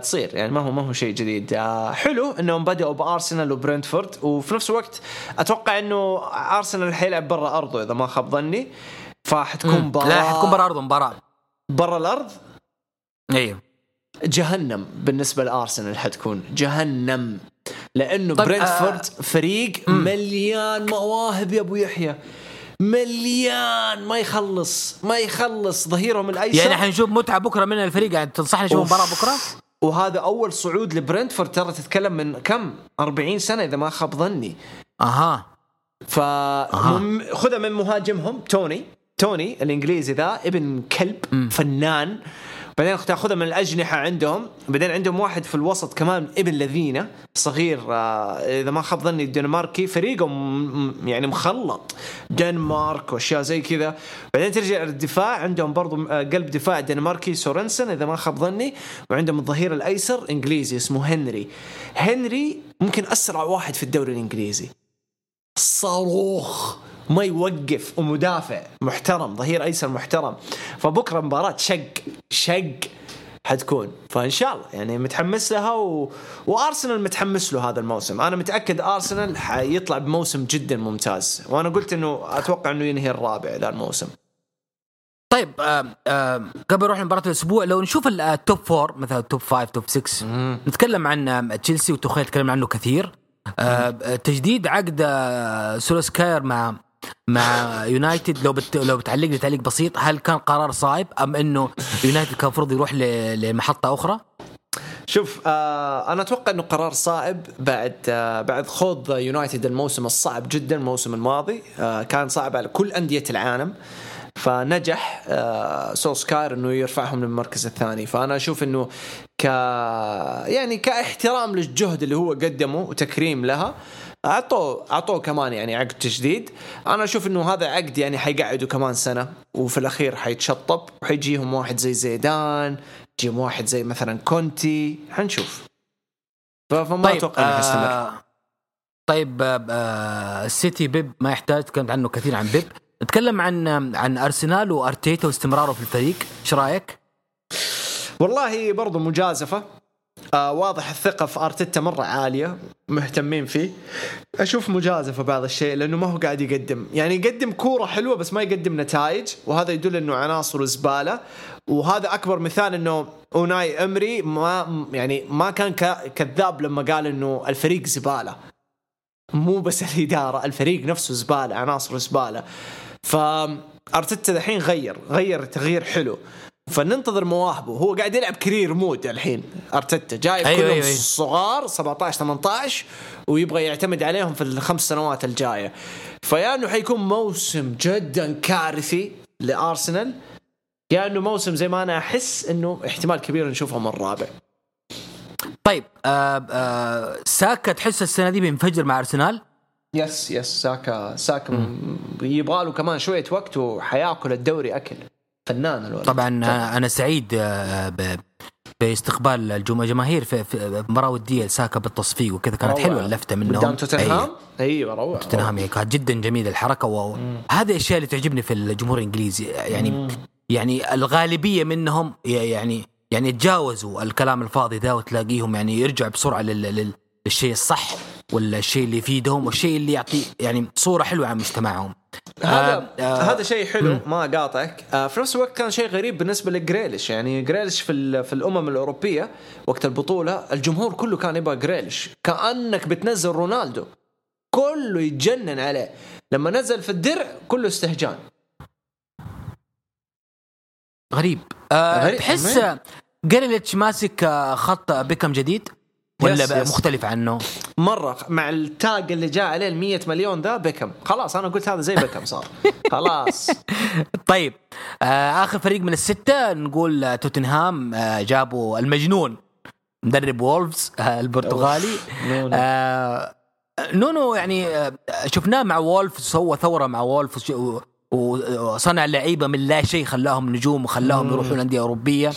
تصير يعني ما هو ما هو شيء جديد. آه حلو انهم بدأوا بارسنال وبرنتفورد وفي نفس الوقت أتوقع إنه أرسنال حيلعب برا أرضه إذا ما خاب ظني. فحتكون مباراة لا حتكون برا أرضهم مباراة. برا الأرض؟ أيوه جهنم بالنسبة لأرسنال حتكون. جهنم. لأنه طيب، برنتفورد آه، فريق مليان مواهب يا أبو يحيى. مليان. ما يخلص ما يخلص ظهيرهم الأيسر. يعني حنشوف متعة بكرة من الفريق؟ يعني تنصحني نشوف أوف. مباراة بكرة؟ وهذا أول صعود لبرنتفورد ترى تتكلم من كم؟ 40 سنة إذا ما خاب ظني. أها. ف مم- خذها من مهاجمهم توني. توني الإنجليزي ذا ابن كلب فنان. بعدين تاخذها من الأجنحة عندهم. بعدين عندهم واحد في الوسط كمان ابن لذينة صغير آه، إذا ما خاب ظني الدنماركي فريقهم يعني مخلط. دنمارك وأشياء زي كذا. بعدين ترجع للدفاع عندهم برضو آه، قلب دفاع دنماركي سورنسن إذا ما خاب ظني. وعندهم الظهير الأيسر إنجليزي اسمه هنري. هنري ممكن أسرع واحد في الدوري الإنجليزي. صاروخ. ما يوقف ومدافع. محترم ظهير أيسر محترم. فبكرة مباراة شق شق حتكون. فإن شاء الله يعني متحمس لها و... وأرسنال متحمس له هذا الموسم. أنا متأكد أرسنال حيطلع بموسم جدا ممتاز. وأنا قلت إنه أتوقع إنه ينهي الرابع ذا الموسم. طيب آه آه قبل نروح لمباراة الأسبوع لو نشوف ال- ال top four مثلا ال top five top 6 نتكلم عن آه، تشيلسي وتوخيل تكلمنا عنه كثير. آه تجديد عقد آه سولوسكاير مع مع يونايتد لو بت لو بتعلق لي تعليق بسيط هل كان قرار صايب أم إنه يونايتد كان المفروض يروح ل- لمحطة أخرى؟ شوف آه أنا أتوقع إنه قرار صائب بعد آه بعد خوض يونايتد الموسم الصعب جدا الموسم الماضي آه كان صعب على كل أندية العالم فنجح آه سولسكاير إنه يرفعهم للمركز الثاني فأنا أشوف إنه ك يعني كاحترام للجهد اللي هو قدمه وتكريم لها اعطوه أعطوه كمان يعني عقد تجديد. أنا أشوف إنه هذا عقد يعني حيقعدوا كمان سنة وفي الأخير حيتشطب وحيجيهم واحد زي زيدان يجيهم واحد زي مثلا كونتي. حنشوف. فما أتوقع إنه حيستمر. آه طيب آه آه السيتي بيب ما يحتاج تكلمت عنه كثير عن بيب. نتكلم عن عن أرسنال وأرتيتا واستمراره في الفريق. إيش رأيك؟ والله برضو مجازفة. آه واضح الثقة في أرتيتا مرة عالية مهتمين فيه. أشوف مجازفة بعض الشيء لأنه ما هو قاعد يقدم. يعني يقدم كورة حلوة بس ما يقدم نتائج وهذا يدل إنه عناصره زبالة. وهذا أكبر مثال إنه أوناي أمري ما يعني ما كان كذاب لما قال إنه الفريق زبالة. مو بس *laughs* الإدارة الفريق نفسه زبالة عناصره زبالة. فأرتيتا الحين غير غير تغيير حلو. فننتظر مواهبه. هو قاعد يلعب career mode الحين. أرتيتا جايب أيوة، كلهم أيوة، أيوة. صغار 17 18 ويبغى يعتمد عليهم في الخمس سنوات الجاية. فيا انه حيكون موسم جدا كارثي لأرسنال. يا انه موسم زي ما أنا أحس إنه احتمال كبير نشوفهم الرابع. طيب آه آه ساكا تحس السنة دي بينفجر مع أرسنال؟ yes yes ساكا ساكا يبغى له كمان شوية وقت وحياكل الدوري أكل. فنان الولد. طبعا أنا سعيد آه، ب- باستقبال الجم- الجماهير في, في مباراه وديه ساكا بالتصفيق وكذا. كانت. حلوة اللفتة منهم. قدام توتنهام؟ أي. أيوه روعة توتنهام هي كانت جدا جميلة الحركة وهذه الاشياء اللي تعجبني في الجمهور الإنجليزي. يعني يعني الغالبية منهم يعني يعني تجاوزوا الكلام الفاضي ذا وتلاقيهم يعني يرجعوا بسرعة لل لل للشيء الصح. ولا الشيء اللي يفيدهم والشيء اللي يعطي يعني صورة حلوة عن مجتمعهم. هذا آه، آه، هذا شيء حلو ما قاطعك. آه في نفس الوقت كان شيء غريب بالنسبة لجريليش. يعني جريليش في في الأمم الأوروبية وقت البطولة الجمهور كله كان يبغى جريليش. كأنك بتنزل رونالدو. كله يتجنن عليه. لما نزل في الدرع كله استهجان. غريب. آه غريب. تحس؟ جريليتش ماسك خط بيكم جديد؟ ولا yes، بقى yes. مختلف عنه؟ مرة مع التاج اللي جاء عليه ال 100 مليون زي بيكم. خلاص أنا قلت هذا زي بيكم صار. *laughs* خلاص. طيب آه آخر فريق من الستة نقول آه توتنهام آه جابوا المجنون مدرب وولفز آه البرتغالي. نونو. آه نونو يعني آه شفناه مع وولفز سوى ثورة مع وولفز وصنع لعيبة من لا شيء خلاهم نجوم وخلاهم يروحون أندية أوروبية.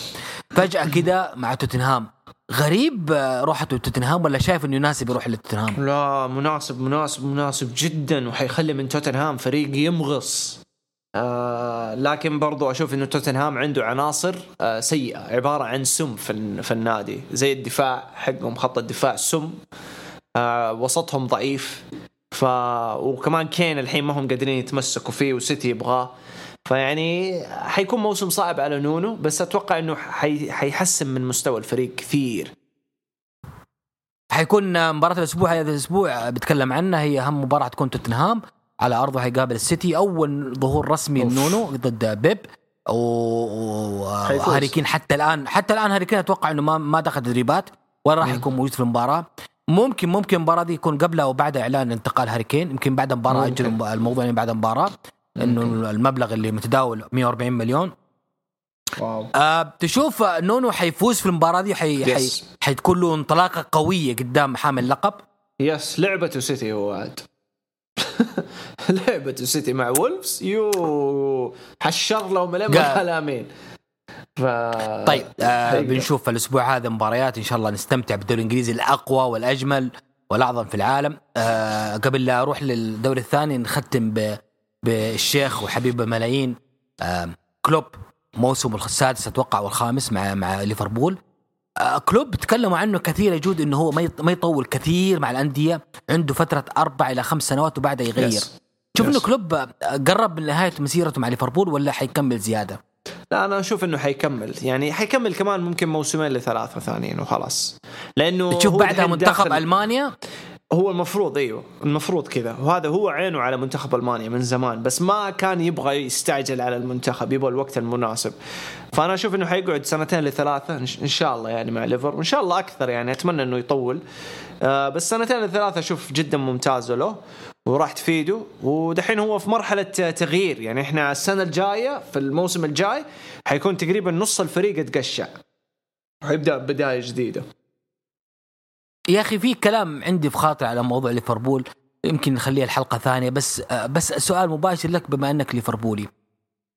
فجأة كذا مع توتنهام. غريب روحته توتنهام ولا شايف إنه يناسب يروح لتوتنهام؟ لا مناسب مناسب مناسب جدا وحيخلي من توتنهام فريق يمغص. آه لكن برضو أشوف إنه توتنهام عنده عناصر آه سيئة عبارة عن سم في, في النادي. زي الدفاع حقهم خط الدفاع سم آه وسطهم ضعيف. ف وكمان كين الحين ما هم قادرين يتمسكوا فيه وسيتي يبغاه. فيعني حيكون موسم صعب على نونو بس أتوقع إنه حي... حيحسن من مستوى الفريق كثير. حيكون مباراة الأسبوع هذا الأسبوع آه، بتكلم عنها هي أهم مباراة تكون توتنهام. على أرضه حيقابل السيتي أول ظهور رسمي. لنونو ضد بيب. وهاري كين حتى الآن حتى الآن هاري كين أتوقع إنه ما ما دخل تدريبات ولا راح يكون موجود في المباراة. ممكن ممكن المباراة دي يكون قبلها وبعدها إعلان انتقال هاري كين. يمكن بعد المباراة ممكن. أجل الموضوع يعني بعد المباراة. إنه المبلغ اللي متداول 140 مليون. wow. آه تشوف نونو حيفوز في المباراة دي؟ حي حي. حتكون له انطلاقة قوية قدام حامل لقب. yes لعبته سيتي هو عاد. *laughs* لعبته سيتي مع وولفز. يو حشر لهم الامين ف طيب آه حقيقة. بنشوف الأسبوع هذا مباريات. إن شاء الله نستمتع بالدوري الإنجليزي الأقوى والأجمل والأعظم في العالم. آه قبل لا أروح للدوري الثاني نختم ب بالشيخ وحبيب الملايين كلوب موسمه السادس أتوقع والخامس مع مع ليفربول. آه كلوب تكلموا عنه كثير يجود إنه هو ما يط- ما يطول كثير مع الأندية عنده فترة أربع إلى خمس سنوات وبعدها يغير. Yes. شوف إنه Yes. كلوب آه، قرب من نهاية مسيرته مع ليفربول ولا حيكمل زيادة؟ لا أنا أشوف إنه حيكمل. يعني حيكمل كمان ممكن موسمين لثلاثة ثانيين وخلاص. لأنه تشوف بعدها منتخب داخل- ألمانيا. هو المفروض إيوه المفروض كذا. وهذا هو عينه على منتخب ألمانيا من زمان بس ما كان يبغى يستعجل على المنتخب يبغى الوقت المناسب. فأنا أشوف إنه حيقعد سنتين لثلاثة إن شاء الله يعني مع ليفر وإن شاء الله أكثر يعني أتمنى إنه يطول. آه بس سنتين لثلاثة أشوف جدا ممتازه له وراح تفيده. ودحين هو في مرحلة تغيير يعني إحنا السنة الجاية في الموسم الجاي حيكون تقريبا نص الفريق اتقشع وحيبدا بداية جديدة. يا أخي في كلام عندي في خاطري على موضوع ليفربول يمكن نخليها الحلقة ثانية بس بس سؤال مباشر لك بما أنك ليفربولي.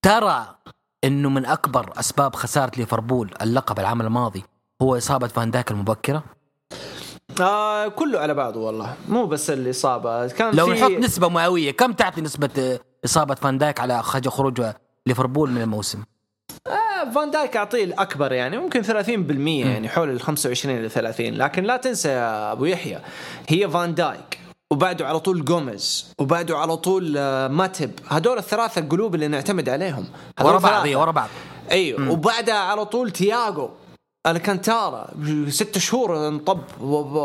ترى إنه من أكبر أسباب خسارة ليفربول اللقب العام الماضي هو إصابة فان دايك المبكرة؟ آه كله على بعضه والله مو بس الإصابة كان لو في نحط نسبة مئوية كم تعطي نسبة آه، إصابة فان دايك على خروج ليفربول من الموسم؟ آه فان دايك أعطيه الأكبر يعني ممكن 30% يعني حول ال 25 إلى 30 لكن لا تنسى يا أبو يحيى هي فان دايك وبعده على طول جوميز وبعده على طول آه، ماتيب. هذول الثلاثة القلوب اللي نعتمد عليهم. ورا بعض ورا بعض. أيوه وبعدها على طول تياجو ألكانتارا ست شهور انطب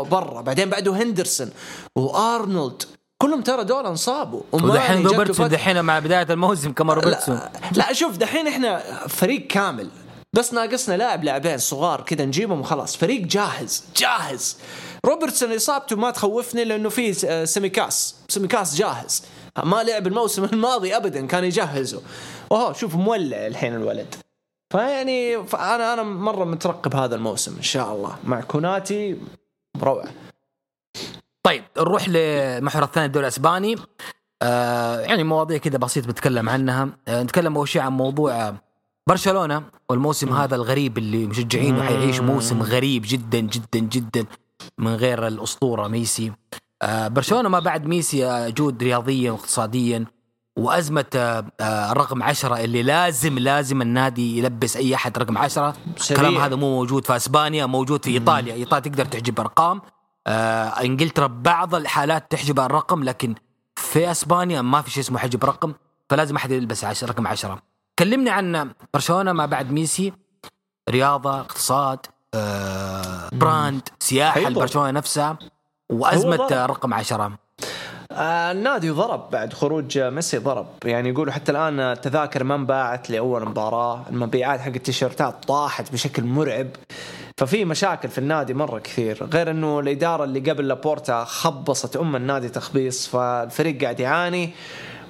برا بعدين بعده هندرسون وأرنولد كلهم ترى دول انصابوا ودحين روبرتسون دحين مع بداية الموسم كمان روبرتسون. لا, لا شوف دحين إحنا فريق كامل. بس ناقصنا لاعب لاعبين صغار كذا نجيبهم وخلاص. فريق جاهز جاهز. روبرتسون إصابته ما تخوفني لأنه في آه، سيميكاس. سيميكاس جاهز. ما لعب الموسم *laughs* الماضي ابدا كان يجهزه. اوه شوف مولع الحين الولد. فيعني فأنا أنا مرة مترقب هذا الموسم إن شاء الله. مع كوناتي روعة. طيب نروح لمحور الثاني الدوري الأسباني. آه يعني مواضيع كذا بسيط بنتكلم عنها. آه نتكلم أول شيء عن موضوع برشلونة والموسم م. هذا الغريب اللي مشجعينه حيعيش موسم غريب جدا جدا جدا من غير الأسطورة ميسي. آه برشلونة ما بعد ميسي جود رياضيا واقتصاديا وأزمة آه، آه، رقم عشرة اللي لازم لازم النادي يلبس أي أحد رقم عشرة. الكلام هذا مو موجود في أسبانيا موجود في إيطاليا. إيطاليا تقدر تحجب ارقام آه انجلترا بعض الحالات تحجب الرقم لكن في اسبانيا ما في شيء اسمه حجب رقم فلازم أحد يلبس عشر رقم عشرة. كلمني عن برشلونة ما بعد ميسي. رياضة اقتصاد آه brand سياحة لبرشلونة نفسها وأزمة رقم عشرة. آه النادي ضرب بعد خروج ميسي ضرب. يعني يقولوا حتى الآن التذاكر ما انباعت لأول مباراة المبيعات حق التيشيرتات طاحت بشكل مرعب. ففي مشاكل في النادي مرة كثير. غير إنه الإدارة اللي قبل لابورتا خبصت أم النادي تخبيص فالفريق قاعد يعاني.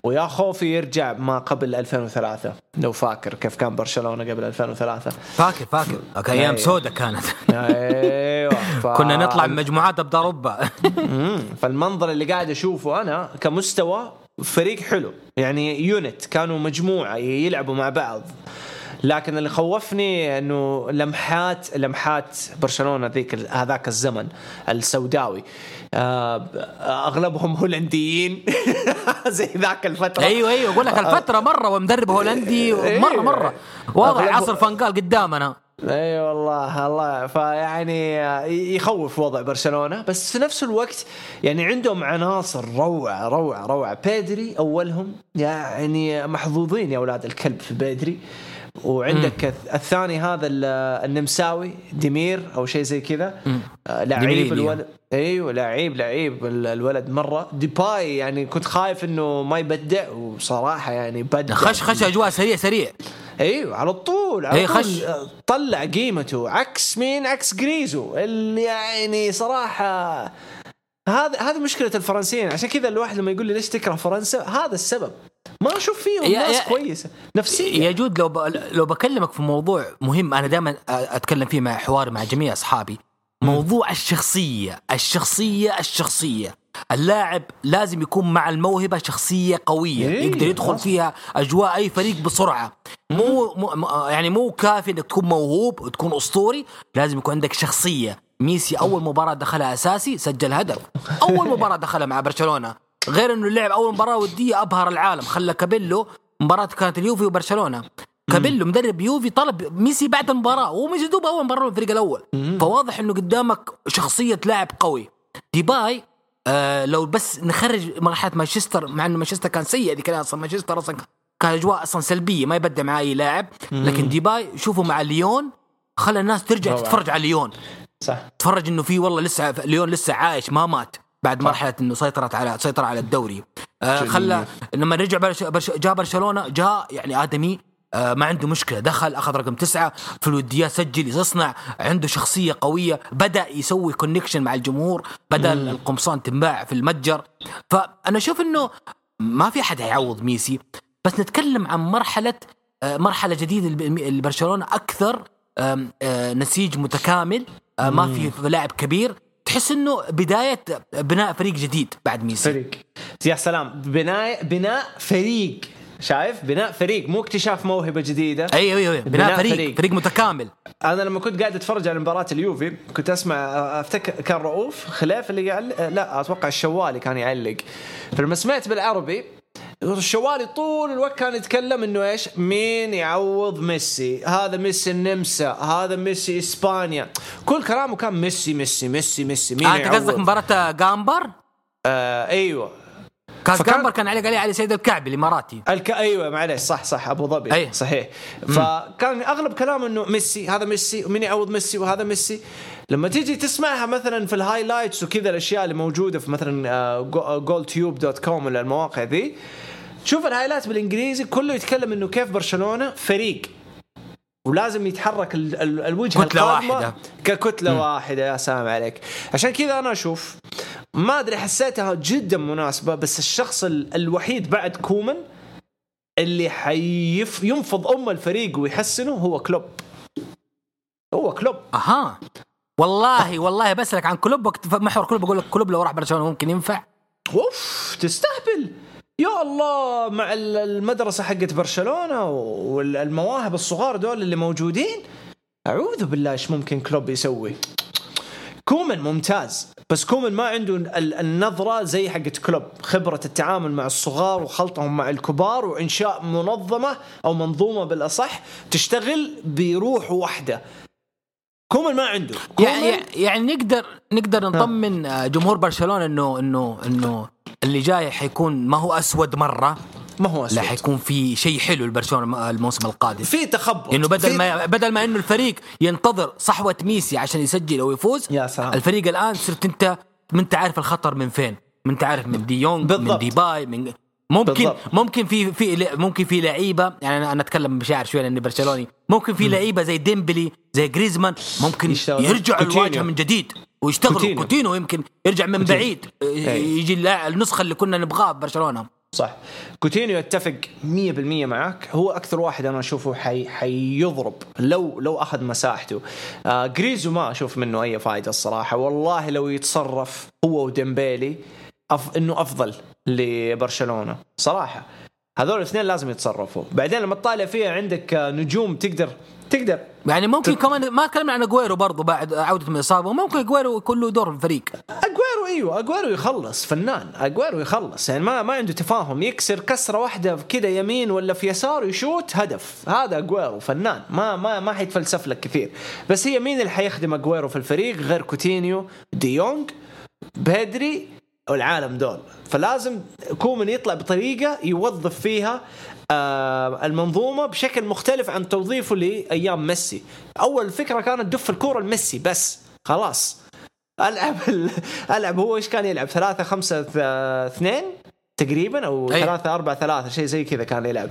ويا خوفي يرجع ما قبل 2003 لو فاكر كيف كان برشلونة قبل 2003 فاكر فاكر. أوكي أيام أيوه. سودة كانت. أيوه ف... *laughs* كنا نطلع من مجموعات ابدا أوروبا. *laughs* فالمنظر اللي قاعد أشوفه أنا كمستوى فريق حلو. يعني يونت كانوا مجموعة يلعبوا مع بعض. لكن اللي خوفني إنه لمحات لمحات برشلونة ذيك هذاك الزمن السوداوي. أغلبهم هولنديين. *laughs* زي ذاك الفترة. أيوه أيوه. أقول لك الفترة مرة ومدرب هولندي مرة أيوة. مرة. واضح عصر فانقال قدامنا أي أيوة والله الله. فيعني يخوف وضع برشلونة. بس في نفس الوقت يعني عندهم عناصر روعة روعة روعة. بيدري أولهم يعني محظوظين يا أولاد الكلب في بيدري. وعندك مم. الثاني هذا النمساوي ديمير أو شيء زي كذا. آه، لعيب الولد. أيوه لعيب لعيب الولد مرة. ديباي يعني كنت خايف إنه ما يبدع وصراحة يعني بدع. خش خش أجواء سريع سريع. أيوه على طول على إيه طول. خش. طلع قيمته. عكس مين؟ عكس جريزو اللي يعني صراحة هذا هذه مشكلة الفرنسيين. عشان كذا الواحد لما يقول لي ليش تكره فرنسا هذا السبب. ما أشوف فيهم ناس يا كويسة. نفسيا يا جود لو ب... لو بكلمك في موضوع مهم أنا دائما أتكلم فيه مع حواري مع جميع أصحابي. موضوع الشخصية الشخصية الشخصية. اللاعب لازم يكون مع الموهبة شخصية قوية إيه يقدر يدخل فيها أجواء أي فريق بسرعة. مو, مو يعني مو كافي إنك تكون موهوب وتكون أسطوري لازم يكون عندك شخصية. ميسي أول مباراة دخلها أساسي سجل هدف. أول مباراة دخلها مع برشلونة. غير إنه لعب أول مباراة ودية أبهر العالم خلى كابيلو مباراة كانت اليوفي وبرشلونة. كابيلو مدرب يوفي طلب ميسي بعد المباراة وميسي دوب أول مباراة الفريق الأول. فواضح إنه قدامك شخصية لاعب قوي. ديباي آه لو بس نخرج مرحلة مانشستر مع إنه مانشستر كان سيء ذيك أصلا مانشستر أصلا كان أجواء أصلا سلبية ما يبدع مع أي لاعب. لكن ديباي شوفوا مع ليون خلى الناس ترجع تتفرج على ليون. صح. تفرج إنه في والله لسه ليون لسه عايش ما مات. بعد مرحلة إنه سيطرت على سيطر على الدوري. آه خلى لما رجع برش برش جاء برشلونة جاء يعني آدمي آه ما عنده مشكلة. دخل أخذ رقم تسعة في الوديات سجل يصنع. عنده شخصية قوية. بدأ يسوي connection مع الجمهور. بدأ مم. القمصان تنباع في المتجر. فأنا أشوف إنه ما في أحد هيعوض ميسي. بس نتكلم عن مرحلة آه مرحلة جديدة لبرشلونة. أكثر آه نسيج متكامل. ما في لاعب كبير. تحس إنه بداية بناء فريق جديد بعد ميسي. فريق. يا سلام. بناء بناء فريق. شايف بناء فريق مو اكتشاف موهبة جديدة أيوه أيوه. بناء, بناء فريق, فريق فريق متكامل أنا لما كنت قاعد أتفرج على مباراة اليوفي كنت أسمع أفتكر كان رؤوف خليف اللي يعلق لا أتوقع الشوالي كان يعلق فلما سمعت بالعربي الشوالي طول الوقت كان يتكلم إنه إيش؟ مين يعوض ميسي؟ هذا ميسي النمسا، هذا ميسي إسبانيا، كل كلامه كان ميسي ميسي ميسي ميسي مين آه أنت قصدك مباراة جامبر؟ آه أيوه كان فكان... جامبر كان عليك عليه علي سعيد الكعبي الاماراتي الك... أيوه معليش صح صح أبو ظبي. أيه. صحيح. فكان أغلب كلامه إنه ميسي هذا ميسي ومين يعوض ميسي وهذا ميسي. لما تيجي تسمعها مثلا في ال highlights وكذا الأشياء اللي موجودة في مثلا جول تيوب dot com ولا المواقع ذي شوف ال highlight بالإنجليزي كله يتكلم إنه كيف برشلونة فريق. ولازم يتحرك ال ال الوجهه كتلة واحدة. ككتلة م. واحدة يا سلام عليك. عشان كذا أنا أشوف ما أدري حسيتها جدا مناسبة بس الشخص ال الوحيد بعد كومن اللي حينفض أم الفريق ويحسنه هو كلوب. هو كلوب. أها. والله والله بسألك عن كلوب محور كلوب بقول لك كلوب لو راح برشلونة ممكن ينفع. أوف تستهبل. يا الله مع ال- المدرسة حقت برشلونة والمواهب الصغار دول اللي موجودين أعوذ بالله إيش ممكن كلوب يسوي؟ كومن ممتاز بس كومن ما عنده ال- النظرة زي حقت كلوب خبرة التعامل مع الصغار وخلطهم مع الكبار وإنشاء منظمة أو منظومة بالأصح تشتغل بروح واحدة. كومن ما عنده. كومن يعني يعني نقدر نقدر نطمن آه، جمهور برشلونة انه انه إنه اللي جاي حيكون ما هو أسود مرة ما هو لا أسود. حيكون في شيء حلو لبرشلونه الموسم القادم في تخبط إنه بدل ما بدل ما إنه الفريق ينتظر صحوة ميسي عشان يسجل أو يفوز يا سلام. الفريق الآن صرت أنت ما انت عارف الخطر من فين ما انت عارف من دي يونغ من. ديباي من ممكن بالضبط. ممكن في في ممكن في لعيبة يعني أنا أتكلم بشعر شوي لأني برشلوني ممكن في لعيبة زي ديمبلي زي جريزمان ممكن. يرجعوا. الواجهة من جديد ويشتغلوا. كوتينيو. كوتينو يمكن يرجع من كوتينيو. بعيد. أي. يجي النسخة اللي كنا نبغاها ببرشلونة. صح. كوتينيو يتفق 100% معك هو أكثر واحد أنا أشوفه حي حيضرب. لو لو أخذ مساحته. آه جريزو ما أشوف منه أي فائده الصراحة. والله لو يتصرف هو وديمبيلي أف إنه أفضل لبرشلونة. صراحة. هذول الاثنين لازم يتصرفوا. بعدين لما تطالع فيها عندك آه، نجوم تقدر تقدر. يعني ممكن كمان ما تكلمنا عن أجويرو برضو بعد عودته من الاصابه ممكن أجويرو يكون له دور في الفريق. أجويرو إيوه أجويرو يخلص فنان أجويرو يخلص. يعني ما ما عنده تفاهم يكسر كسرة واحدة كذا يمين ولا في يسار يشوت هدف. هذا أجويرو فنان. ما ما ما حيتفلسف لك كثير. بس هي مين اللي حيخدم أجويرو في الفريق؟ غير كوتينيو ديونج بيدري والعالم دول. فلازم كومن يطلع بطريقة يوظف فيها المنظومة بشكل مختلف عن توظيفه لأيام ميسي. أول فكرة كانت دف الكورة لميسي بس خلاص. ألعب ال... ألعب هو إيش كان يلعب؟ 3 5 2 تقريبا أو. 3 4 3 شيء زي كذا كان يلعب.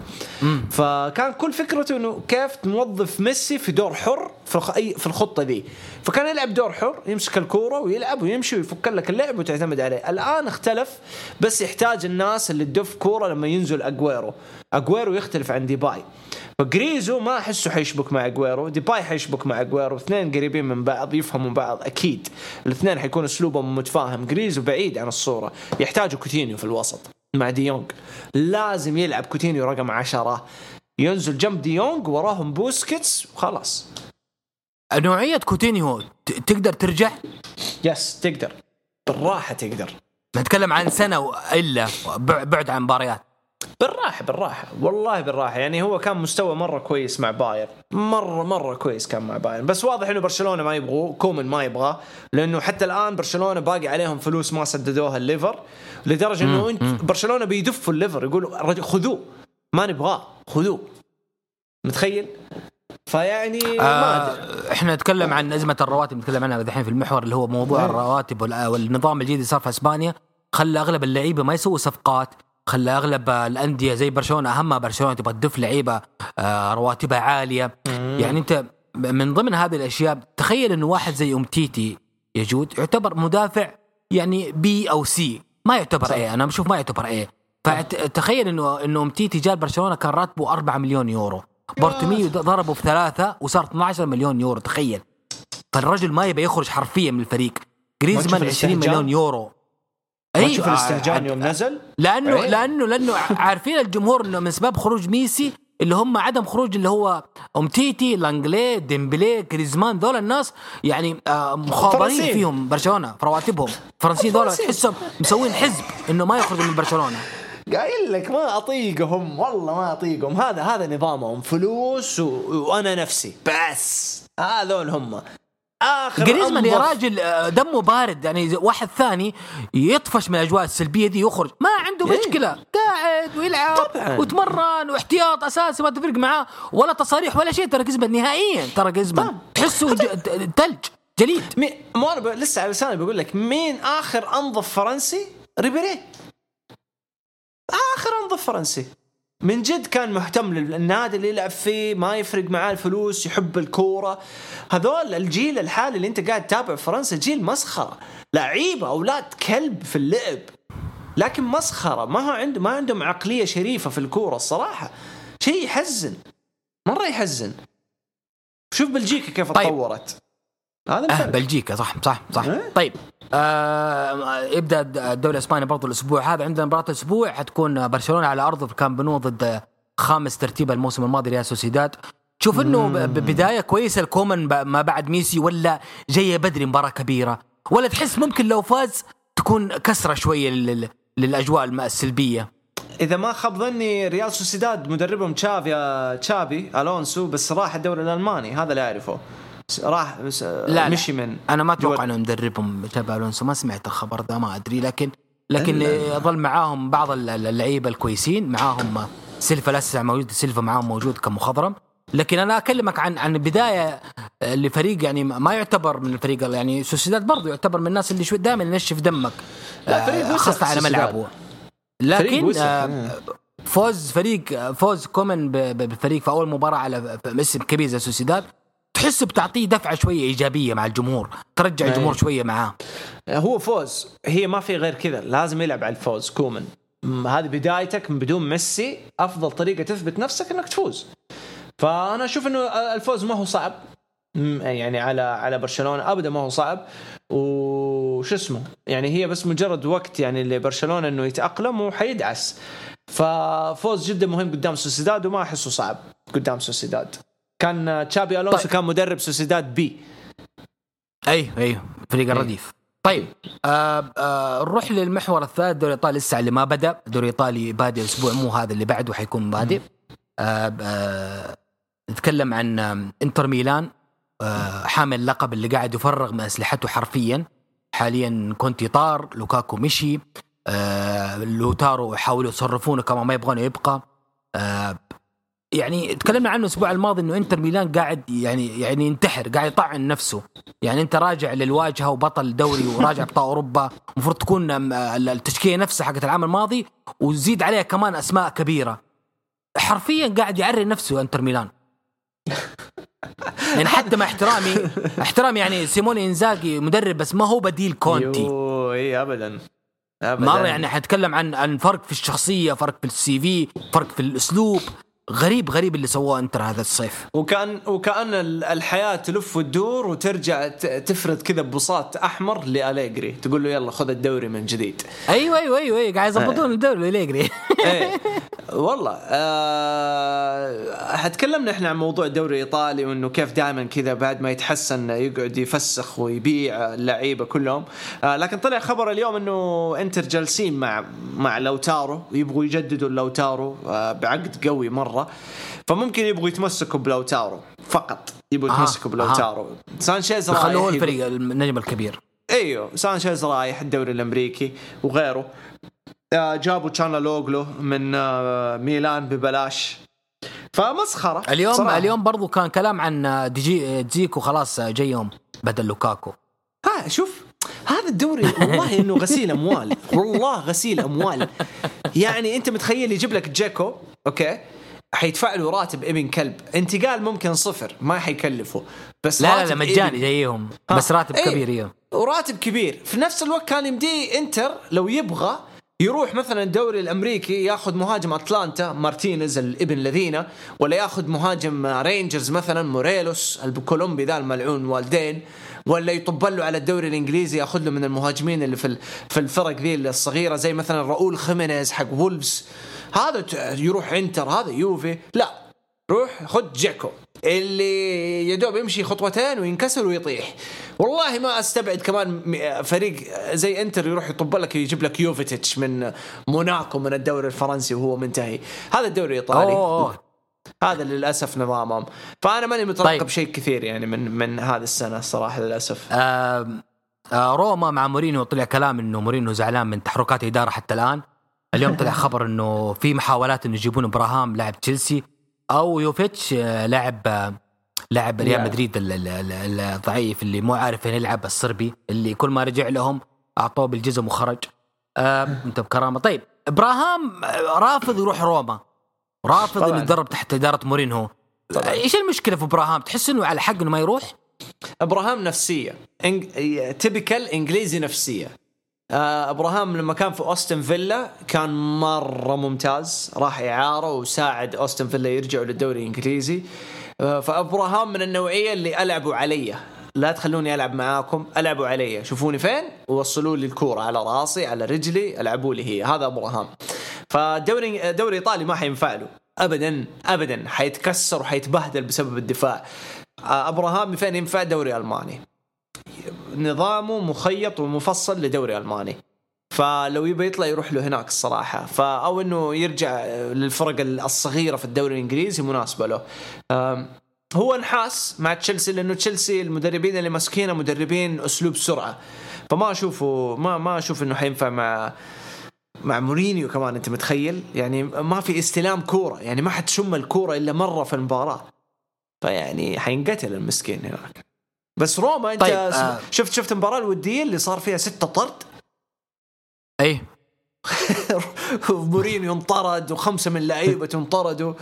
فكان كل فكرته إنه كيف نوظف ميسي في دور حر في الخ... أي في الخطة دي فكان يلعب دور حر يمسك الكورة ويلعب ويمشي ويفك لك اللعب وتعتمد عليه. الآن اختلف بس يحتاج الناس اللي تدف كورة لما ينزل أجويرو. أجويرو يختلف عن ديباي. فجريزو ما أحسه حيشبك مع أجويرو. ديباي حيشبك مع أجويرو. اثنين قريبين من بعض يفهموا بعض أكيد. الاثنين حيكون أسلوبهم متفاهم. جريزو بعيد عن الصورة. يحتاجوا كوتينيو في الوسط. مع ديونج لازم يلعب كوتينيو رقم عشرة. ينزل جنب ديونج وراهم بوسكيتس وخلاص. نوعية كوتينيو تقدر ترجع؟ yes تقدر. بالراحة تقدر. نتكلم عن سنة الا بع- بعد عن مباريات. بالراحة بالراحة. والله بالراحة. يعني هو كان مستوى مرة كويس مع بايرن مرة مرة كويس كان مع بايرن بس واضح إنه برشلونة ما يبغوه كومن ما يبغاه. لأنه حتى الآن برشلونة باقي عليهم فلوس ما سددوها الليفر لدرجة إنه إنت برشلونة بيدفوا الليفر يقولوا خذوه. ما نبغاه. خذوه. متخيل؟ فيعني ما أدري. آه إحنا نتكلم عن أزمة الرواتب نتكلم عنها دحين في المحور اللي هو موضوع. الرواتب وال- والنظام الجديد اللي صار في أسبانيا خلى أغلب اللعيبة ما يسووا صفقات. خلى أغلب الأندية زي برشلونة اهمها برشلونة تبغى تدف لعيبة آه رواتبها عالية. يعني أنت من ضمن هذه الأشياء تخيل إنه واحد زي امتيتي يجود يعتبر مدافع يعني B أو C ما يعتبر صح. إيه أنا بشوف ما يعتبر A فتخيل إنه إنه امتيتي جاء برشلونة كان راتبه 4 مليون يورو. بارتوميو ضربه في ثلاثة وصار 12 مليون يورو تخيل. فالرجل ما يبي يخرج حرفيا من الفريق. جريزمان تشوف 20 الاستهجان؟ مليون يورو. أيوة، تشوف الاستهجان يوم نزل لأنه عيب. لأنه لأنه *laughs* عارفين الجمهور إنه من اسباب خروج ميسي اللي هم عدم خروج اللي هو أمتيتي لانجلي ديمبلي جريزمان دول الناس يعني آه مخابرين. فيهم برشلونة في رواتبهم فرنسيين دول. تحسهم مسوين حزب إنه ما يخرجوا من برشلونة قايل لك ما أطيقهم والله ما أطيقهم هذا هذا نظامهم فلوس و... وأنا نفسي بس هذول هم آخر جريزمان يا راجل آه، دمه بارد يعني واحد ثاني يطفش من الأجواء السلبية دي يخرج ما عنده إيه. مشكلة قاعد ويلعب طبعاً. وتمرن واحتياط أساسي ما تفرق معاه ولا تصاريح ولا شيء ترى جريزمان نهائيا ترى جريزمان. تحسه ثلج جليد مي... مو أنا ب... لسه على لساني بقول لك مين آخر أنظف فرنسي؟ ريبيري آخر أنظف فرنسي من جد كان مهتم للنادي اللي يلعب فيه ما يفرق معاه الفلوس يحب الكورة. هذول الجيل الحالي اللي انت قاعد تتابع في فرنسا جيل مسخرة. لعيبة أولاد كلب في اللعب. لكن مسخرة. ما هو عنده ما عندهم عقلية شريفة في الكورة الصراحة. شيء يحزن. مرة يحزن. شوف بلجيكا كيف طيب. تطورت. هذا الفرق. بلجيكا صح صح صح. إيه؟ طيب آه يبدأ الدوري الإسباني برضو الأسبوع هذا. عندنا مباراة الأسبوع حتكون برشلونة على ارضه في الكامب نو ضد خامس ترتيب الموسم الماضي ريال سوسيداد. تشوف إنه بداية كويسة الكومن ما بعد ميسي ولا جاية بدري مباراة كبيرة. ولا تحس ممكن لو فاز تكون كسرة شوية لل- للأجواء السلبية. إذا ما خاب ظني ريال سوسيداد مدربهم تشافي تشابي ألونسو بس راح الدوري الألماني هذا اللي أعرفه. راح بس لا مشي من أنا ما أتوقع إنه مدربهم تشابي ألونسو. ما سمعت الخبر ده ما أدري. لكن لكن. يظل معاهم بعض ال- ال- اللعيبة الكويسين. معاهم سيلفا لسه موجود. سيلفا معاهم موجود كمخضرم. لكن أنا أكلمك عن عن بدايه لفريق يعني ما يعتبر من الفريق يعني سوسيداد برضه يعتبر من الناس اللي شوي دائما ينشف دمك لا، فريق آه، خاصة على. ملعبه. لكن آه، آه. فوز فريق فوز كومن بفريق في أول مباراة على اسم كبير زي سوسيداد. تحسه بتعطيه دفعة شوية إيجابية مع الجمهور ترجع أي. الجمهور شوية معاه. هو فوز. هي ما في غير كذا لازم يلعب على الفوز كومن هذه بدايتك من بدون ميسي أفضل طريقة تثبت نفسك إنك تفوز. فأنا أشوف إنه الفوز ما هو صعب. يعني على على برشلونة ابدا ما هو صعب. وش اسمه؟ يعني هي بس مجرد وقت يعني لبرشلونة إنه يتأقلم وحيدعس. ففوز جدا مهم قدام سوسيداد وما أحسه صعب قدام سوسيداد. كان تشابي ألونسو طيب. كان مدرب سوسيداد B. أيوه أيوه فريق الرديف طيب آه آه نروح للمحور الثالث الدوري الايطالي لسه اللي ما بدأ. الدوري الايطالي بادئ الأسبوع مو هذا اللي بعده حيكون بادئ. آه آه نتكلم عن آم، إنتر ميلان. آه حامل اللقب اللي قاعد يفرغ من أسلحته حرفيا. حاليا كونتي طار لوكاكو مشي. آه لوتارو يحاولوا يصرفونه كما ما يبغونه يبقى. آه يعني تكلمنا عنه الأسبوع الماضي إنه إنتر ميلان قاعد يعني يعني ينتحر قاعد يطعن نفسه. يعني أنت راجع للواجهة وبطل دوري وراجع ابطال أوروبا المفروض تكون التشكيلة نفسها حقت العام الماضي وزيد عليها كمان أسماء كبيرة. حرفيا قاعد يعري نفسه إنتر ميلان. يعني حتى مع احترامي احترامي يعني سيموني إنزاجي مدرب بس ما هو بديل كونتي. اي ابدا. ابدا. مره يعني حنتكلم عن عن فرق في الشخصية فرق في ال CV فرق في الأسلوب. غريب غريب اللي سواه انتر هذا الصيف. وكأن وكأن ال- الحياة تلف وتدور وترجع تفرد كذا ببساط أحمر لأليجري. تقول له يلا خذ الدوري من جديد. أيوه أيوه أيوه, أيوة. قاعد يظبطون الدوري اليجري *laughs* إيه. والله آه حتكلمنا إحنا عن موضوع الدوري الإيطالي وإنه كيف دائما كذا بعد ما يتحسن يقعد يفسخ ويبيع اللعيبة كلهم. آه لكن طلع خبر اليوم إنه إنتر جالسين مع مع لوتارو. يبغوا يجددوا لوتارو آه بعقد قوي مرة. فممكن يبغوا يتمسكوا بلوتارو فقط. يبغوا آه، يتمسكوا بلوتارو. سانشيز رايح خلوه الفريق النجم الكبير. إيوه سانشيز رايح الدوري الأمريكي وغيره. آه، جابوا تشالهانوغلو من آه، ميلان ببلاش. فمسخرة اليوم صراحة. اليوم برضو كان كلام عن إدين دجيكو خلاص جايهم بدل لوكاكو. ها شوف هذا الدوري والله إنه غسيل أموال. والله غسيل أموال. يعني أنت متخيل يجيب لك جيكو okay؟ حيدفع له راتب ابن كلب. انتقال ممكن صفر ما حيكلفه. بس لا لا, لا مجاني جايهم. بس راتب إيه. كبير أيوه وراتب كبير. في نفس الوقت كان يمديه انتر لو يبغى يروح مثلا الدوري الأمريكي ياخذ مهاجم أتلانتا مارتينيز الابن الذين ولا ياخذ مهاجم رينجرز مثلا موريلوس الكولومبي ذا الملعون والدين ولا يطب له على الدوري الإنجليزي ياخذ له من المهاجمين اللي في في الفرق ذي الصغيرة زي مثلا راؤول خيمينيز حق وولفز. هذا يروح انتر هذا يوفي. لا روح خذ جيكو. اللي يا دوب يمشي خطوتين وينكسر ويطيح. والله ما أستبعد كمان فريق زي انتر يروح يطب لك يجيب لك يوفيتيتش من موناكو من الدوري الفرنسي وهو منتهي. هذا الدوري الإيطالي. أوه. هذا للأسف نظامهم. فأنا ماني مترقب طيب. شيء كثير يعني من من هذه السنة الصراحة للأسف. آه آه روما مع مورينيو طلع كلام إنه مورينيو زعلان من تحركات الاداره حتى الآن. اليوم طلع خبر إنه في محاولات إنه يجيبون إبراهام لاعب تشيلسي أو يوفيتش آه، لاعب آه، لاعب ريال. مدريد ال- ال- ال- الضعيف اللي مو عارف فين يلعب الصربي اللي كل ما رجع لهم أعطوه بالجزم وخرج. آه *laughs* انت بكرامة. طيب إبراهام رافض يروح روما. رافض. إنه يتدرب تحت إدارة مورينيو طبعاً. إيش المشكلة في إبراهام؟ تحس إنه على حق إنه ما يروح؟ إبراهام نفسية. إنج... تبكل إنجليزي نفسية. إبراهام لما كان في أوستن فيلا كان مرة ممتاز. راح إعارة وساعد أوستن فيلا يرجعوا للدوري الإنجليزي. آه، فإبراهام من النوعية اللي ألعبوا علي. لا تخلوني ألعب معاكم ألعبوا علي. شوفوني فين؟ ووصلوا لي الكورة على راسي على رجلي ألعبوا لي هي. هذا إبراهام. فالدوري دوري إيطالي ما حينفع له. ابدا ابدا. حيتكسر وحيتبهدل بسبب الدفاع. آه، إبراهام فين ينفع؟ دوري ألماني. نظامه مخيط ومفصل لدوري ألماني. فلو يبي يطلع يروح له هناك الصراحة. فا أو إنه يرجع للفرق الصغيرة في الدوري الإنجليزي مناسبة له. هو نحاس مع تشيلسي لأنه تشيلسي المدربين اللي ماسكينه مدربين أسلوب سرعة. فما اشوفه ما ما أشوف إنه حينفع مع مع مورينيو كمان أنت متخيل؟ يعني ما في استلام كورة. يعني ما حتشم الكورة إلا مرة في المباراة. فيعني حينقتل المسكين هناك. بس روما انت طيب، آه. شفت شفت المباراه الودية اللي صار فيها ستة طرد؟ اي *laughs* مورينيو انطرد وخمسة من لعيبته انطردوا.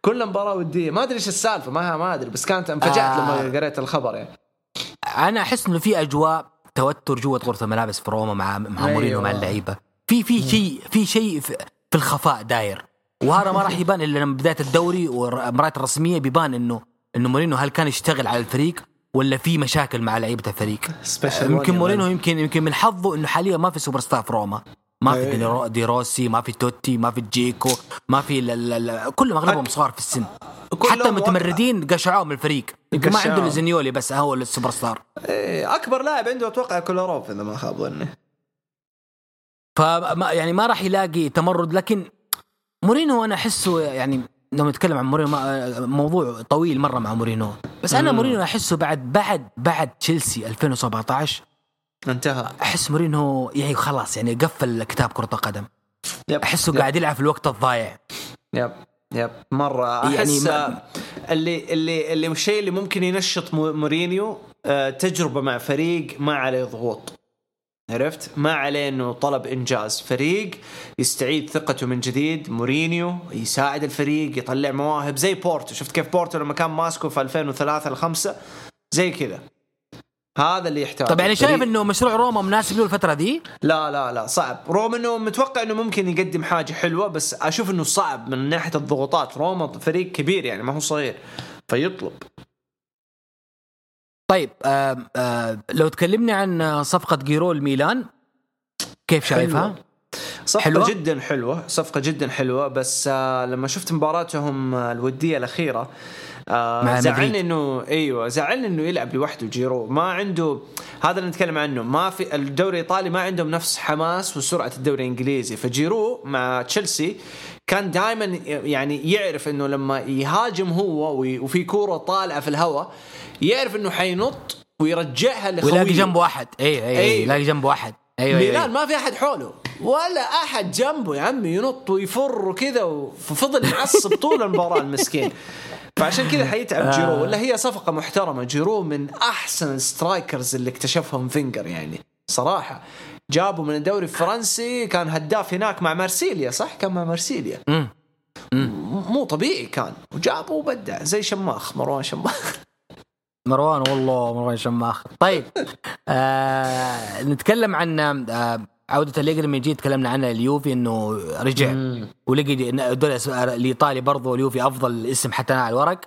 كل مباراة ودية. ما أدري إيش السالفة ما ما أدري بس كانت انفجعت آه. لما قريت الخبر يعني. أنا أحس إنه في أجواء توتر جوة غرفة الملابس في روما مع مع أيوة. مورينيو مع اللعيبة. في في شيء في شيء في في الخفاء داير. وهذا ما راح يبان إلا لما بداية الدوري والمباريات الرسمية بيبان انه إنه مورينيو هل كان يشتغل على الفريق ولا في مشاكل مع لعيبة الفريق؟ يمكن يا يمكن يمكن من حظه إنه حاليا ما في سوبر ستار في روما. ما في أي. دي رو- دي روسي ما في توتي ما في جيكو ما في كلهم أغلبهم صغار في السن. حتى المتمردين قشعوه من الفريق. يمكن ما. عنده زينيولي بس هو السوبر ستار إيه، أكبر لاعب عنده أتوقع كولاروف إذا ما خاب ظني. فما يعني ما راح يلاقي تمرد لكن مورينو أنا أحسه يعني لما نتكلم عن مورينو ما- موضوع طويل مرة مع مورينو بس أنا مم. مورينو أحسه بعد بعد بعد تشيلسي 2017 انتهى أحس مورينو يعني خلاص يعني قفل كتاب كرة القدم yep. أحسه yep. قاعد يلعب في الوقت الضايع يب يب مرة يعني أحس ما- يعني اللي اللي اللي الشيء اللي ممكن ينشط مو- مورينيو آه، تجربة مع فريق ما عليه ضغوط عرفت؟ ما عليه إنه طلب إنجاز، فريق يستعيد ثقته من جديد، مورينيو يساعد الفريق يطلع مواهب. زي بورتو، شفت كيف بورتو لما كان ماسكه في 2003 الخمسة؟ زي كذا. هذا اللي يحتاج طب يعني شايف إنه مشروع روما مناسب له الفترة دي؟ لا لا لا. صعب. رغم إنه متوقع إنه ممكن يقدم حاجة حلوة بس أشوف إنه صعب من ناحية الضغوطات. روما فريق كبير يعني ما هو صغير. فيطلب. طيب آه آه لو تكلمني عن صفقة جيرو الميلان كيف شايفها؟ صفقة حلوة؟ جدا حلوة صفقة جدا حلوة بس آه لما شفت مباراتهم آه، الودية الأخيرة آه. زعلني إنه أيوه زعلني إنه يلعب لوحده جيرو ما عنده هذا اللي نتكلم عنه ما في الدوري الإيطالي ما عندهم نفس حماس وسرعة الدوري الإنجليزي فجيرو مع تشيلسي كان دائما يعني يعرف إنه لما يهاجم هو وفي كورة طالعة في الهواء يعرف إنه حينط ويرجعها لخويه. ويلاقي جنبه أحد. اي اي, أي. أيوة. يلاقي جنبه أحد. أيوه ميلان أيوة. ما في أحد حوله. ولا أحد جنبه يا عمي ينط ويفر وكذا ففضل معصب *laughs* طول المباراة المسكين. فعشان كذا حيتعب جيرو ولا هي صفقة محترمة. جيرو من أحسن ال strikers اللي اكتشفهم فينجر يعني صراحة. جابوا من الدوري الفرنسي كان هداف هناك مع مارسيليا صح؟ كان مع مارسيليا. مم. مو طبيعي كان. وجابه وبدع زي شماخ مروان شماخ. مروان والله مروان شماخ. طيب آه نتكلم عن آه عودة أليجري من جديد تكلمنا عنها اليوفي إنه رجع. ولقي دول أس- الإيطالي برضو اليوفي أفضل اسم حتى على الورق.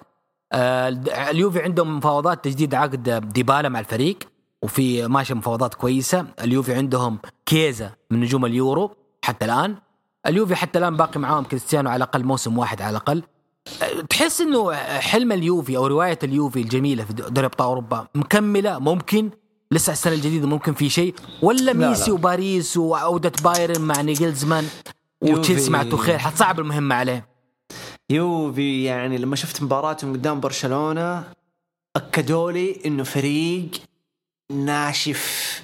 آه اليوفي عندهم مفاوضات تجديد عقد ديبالا مع الفريق وفي ماشي مفاوضات كويسة. اليوفي عندهم كيزا من نجوم اليورو حتى الآن. اليوفي حتى الآن باقي معاهم كريستيانو على الأقل موسم واحد على الأقل. تحس إنه حلم اليوفي أو رواية اليوفي الجميلة في دوري ابطال أوروبا مكملة؟ ممكن؟ لسه السنة الجديدة ممكن في شيء؟ ولا لا. ميسي وباريس وعودة بايرن مع نيجلزمان وتشيلسي مع. توخيل؟ حتصعب المهمة عليه. يوفي يعني لما شفت مباراتهم قدام برشلونة أكدوا لي إنه فريق ناشف.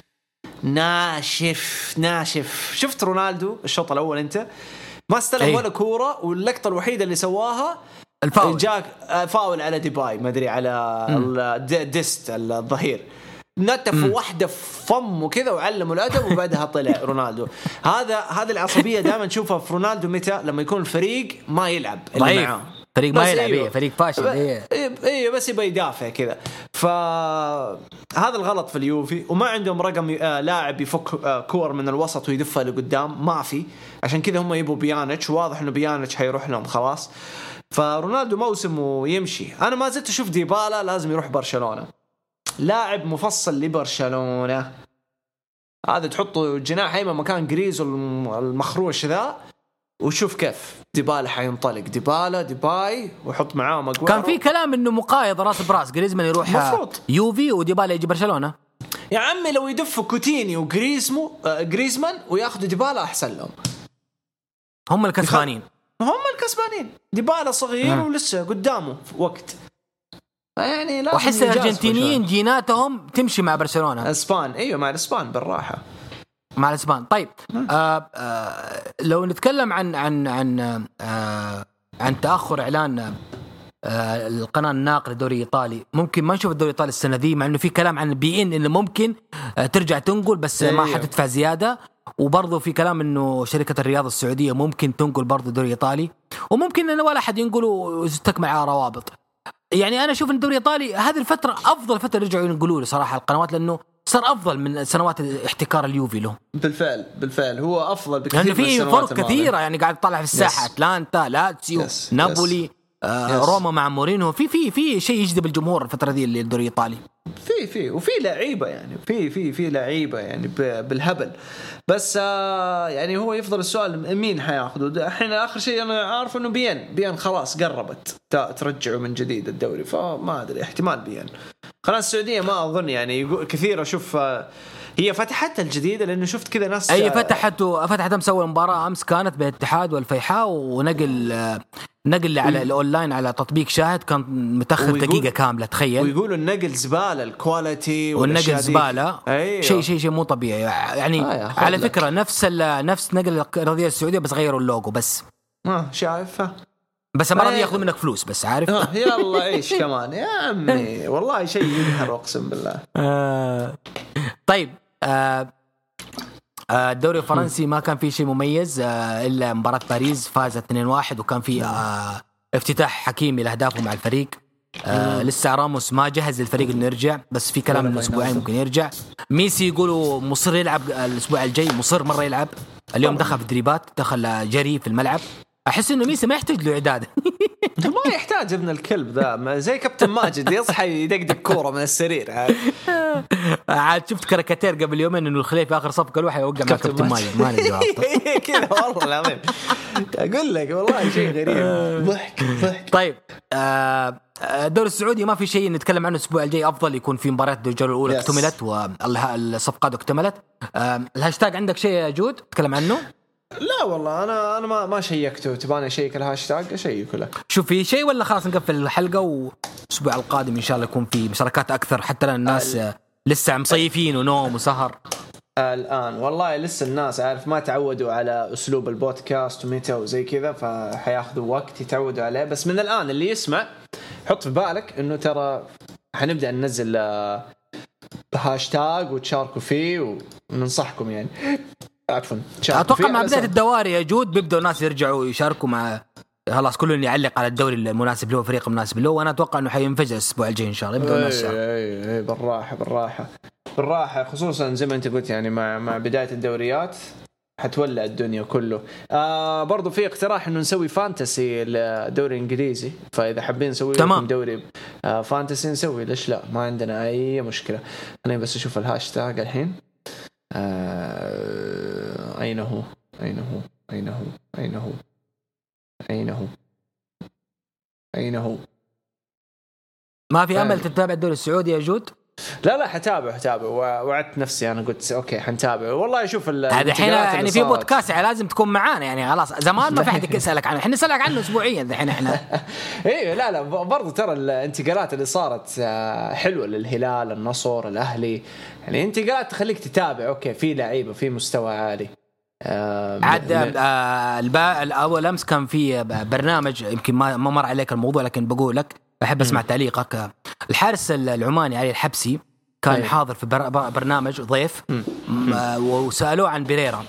ناشف ناشف. شفت رونالدو الشوط الأول أنت؟ ما استلم أي. ولا كورة واللقطة الوحيدة اللي سواها الفاول. جاب آه، فاول على ديباي ما أدري على ديست الظهير. نتف واحدة في فمه كذا وعلمه الأدب وبعدها طلع *laughs* رونالدو. هذا هذه العصبية دائما نشوفها في رونالدو متى؟ لما يكون الفريق ما يلعب اللي ضعيف معاه. فريق ما يلعب. إيه فريق فاشل إيه. أيوه أيوه بس يبغى يدافع كذا. فهذا الغلط في اليوفي وما عندهم رقم آه لاعب يفك آه كور من الوسط ويدفها لقدام ما في. عشان كذا هم يبوا بيانتش واضح إنه بيانتش حيروح لهم خلاص. فرونالدو موسمه يمشي. أنا ما زلت أشوف ديبالا لازم يروح برشلونة. لاعب مفصل لبرشلونة. هذا تحطه جناح أيمن مكان جريز المخروش ذا. وشوف كيف. ديبالا حينطلق. ديبالا ديباي وحط معاه مقوى كان في كلام إنه مقايض راس براس جريزمان يروح مفروض. يوفي وديبالا يجي برشلونة. يا عمي لو يدفوا كوتيني وجريزمو آه جريزمان وياخذوا ديبالا أحسن لهم. هم الكسبانين. هم الكسبانين. ديبالا صغير ولسه قدامه وقت. يعني وأحس يجازفوا الأرجنتينيين. جيناتهم تمشي مع برشلونة. إسبان. إيوه مع الاسبان بالراحة. مع الإسبان. طيب آه آه لو نتكلم عن عن عن آه عن تأخر إعلان آه القناة الناقلة للدوري الايطالي ممكن ما نشوف الدوري الإيطالي السنة دي مع إنه في كلام عن بي إن إنه ممكن آه ترجع تنقل بس ما أيوه. حتدفع زيادة. وبرضه في كلام إنه شركة الرياض السعودية ممكن تنقل برضه الدوري الايطالي وممكن انه ولا أحد ينقله وتكمل على روابط. يعني أنا أشوف إن الدوري الإيطالي هذه الفترة أفضل فترة رجعوا ينقلوا له صراحة القنوات لأنه صار أفضل من سنوات احتكار اليوفي له بالفعل بالفعل هو أفضل بكثير لأنه من في فرق. كثيرة يعني قاعد تطلع في الساحة Yes. أتلانتا لاتسيو Yes. نابولي آه. روما مع مورينو. في في في شيء يجذب الجمهور الفترة دي اللي الدوري الإيطالي؟ في في وفي لعيبة يعني. في في في لعيبة يعني بالهبل. بس آه يعني هو يفضل السؤال مين حياخذه؟ الحين آخر شيء أنا عارف إنه beIN. beIN خلاص قربت. ت- ترجعوا من جديد الدوري. فما أدري احتمال beIN. قناه السعودية ما أظن يعني. كثير أشوف آه هي فتحتها الجديدة لأنه شفت كذا ناس أي آه، فتحت فتحت أمس أول مباراة. أمس كانت بين الاتحاد والفيحاء ونقل نقل على الأونلاين على تطبيق شاهد كان متأخر دقيقة كاملة تخيل ويقولوا النقل زبالة ال quality والنقل. زبالة أيوه. شيء شيء شيء مو طبيعي يعني آه على لك. فكرة نفس ال- نفس نقل الرياضيه السعودية بس غيروا اللوجو بس آه شايف بس المره دي إيه. ياخذوا منك فلوس بس عارف آه، *laughs* يلا عيش كمان يا عمي *laughs* والله شيء يقهر أقسم بالله آه طيب آه، الدوري الفرنسي ما كان فيه شيء مميز آه إلا مباراة باريس فاز 2-1 وكان في آه افتتاح حكيمي لاهدافه مع الفريق. آه لسه راموس ما جهز الفريق إنه يرجع بس في كلام إنه أسبوعين. ممكن يرجع. ميسي يقولوا مصر يلعب الأسبوع الجاي مصر مرة يلعب. اليوم. دخل في التدريبات دخل آه، جري في الملعب. أحس إنه ميسي ما يحتاج له اعداد *laughs* ما يحتاج ابن الكلب ذا. زي كابتن ماجد يصحى يدقدق كورة من السرير. *laughs* عاد. شفت كاريكاتير قبل يومين إنه الخليفي آخر صفقه له حيوقع مع كابتن ماجد. ما. *laughs* كذا والله العظيم. أقول لك والله شيء غريب. ضحك ضحك. طيب آه، الدوري السعودي ما في شيء نتكلم عنه الأسبوع الجاي. أفضل يكون في مباريات الجوله الأولى Yes. اكتملت والصفقات اكتملت. آه، الهاشتاج عندك شيء يا جود؟ تتكلم عنه؟ لا والله أنا أنا ما ما شيكته تباني أشيك الهاشتاج اشيكه لك شوف في شيء ولا خلاص نقفل الحلقة والأسبوع القادم إن شاء الله يكون في مشاركات أكثر حتى لأن الناس آه، لسه مصيفين ونوم وسهر. الآن. والله لسه الناس عارف ما تعودوا على أسلوب البودكاست ومتى وزي كذا فحياخذوا وقت يتعودوا عليه. بس من الآن اللي يسمع حط في بالك إنه ترى حنبدأ ننزل آه، هاشتاج وتشاركوا فيه وننصحكم يعني. عفوا. أتوقع مع بداية الدواري يا جود بيبدأوا الناس يرجعوا يشاركوا مع خلاص كل يعلق على الدوري المناسب له والفريق المناسب له وأنا أتوقع إنه حينفجر الأسبوع الجاي إن شاء الله يبدأوا الناس. إي إي بالراحة بالراحة. بالراحة خصوصا زي ما أنت قلت يعني مع مع بداية الدوريات حتولع الدنيا كله. آه برضو في اقتراح إنه نسوي fantasy للدوري الانجليزي فإذا حابين نسوي تمام. لكم دوري آه fantasy نسوي ليش لا؟ ما عندنا أي مشكلة. خليني بس أشوف الهاشتاج الحين. آه أين هو؟ أين هو؟ أين هو؟ أين هو؟ أين هو؟ أين هو؟ ما في فعلا. تتابع الدوري السعودي يا جود؟ لا لا حتابع حتابع ووعدت نفسي أنا قلت okay حنتابع والله أشوف ال- هذا الحين يعني في. بودكاست يعني لازم تكون معانا يعني خلاص. زمان ما في احد *laughs* يسألك عنه. إحنا نسألك عنه اسبوعيا الحين إحنا. *laughs* أيوه لا لا برضو ترى الانتقالات اللي صارت آه، حلوة للهلال النصر الأهلي. يعني انتقالات تخليك تتابع أوكي في لعيبة في مستوى عالي. عاد م- آه الأول أمس كان في برنامج يمكن ما ما مر عليك الموضوع لكن بقول لك بحب أسمع تعليقك. آه، الحارس العماني علي الحبسي كان أيوة. حاضر في بر- بر- برنامج ضيف آه، وسألوه عن بريرا.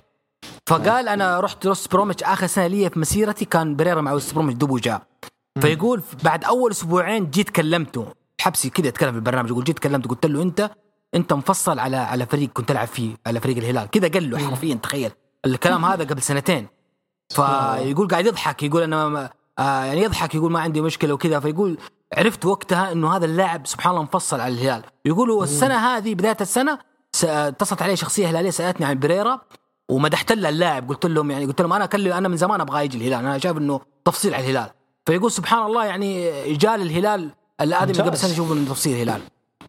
فقال أنا رحت وست بروميتش آخر سنة لي في مسيرتي كان بريرا مع وست بروميتش دوبه جاء. فيقول بعد أول أسبوعين جيت كلمته. حبسي كذا يتكلم في البرنامج يقول جيت كلمت قلت له انت أنت مفصل على على فريق كنت العب فيه على فريق الهلال. كذا قال له حرفيا تخيل. الكلام هذا قبل سنتين. فيقول قاعد يضحك يقول أنا آه يعني يضحك يقول ما عندي مشكلة وكذا. فيقول عرفت وقتها إنه هذا اللاعب سبحان الله مفصل على الهلال. يقولوا السنة هذه بداية السنة اتصلت علي شخصية هلالية سألتني عن بريرا ومدحت لها اللاعب. قلت لهم يعني قلت لهم أنا اكلم أنا من زمان أبغى يجي الهلال أنا شايف إنه تفصيل على الهلال. فيقول سبحان الله يعني جال الهلال الادمي. قبل سنة يشوف إنه تفصيل الهلال.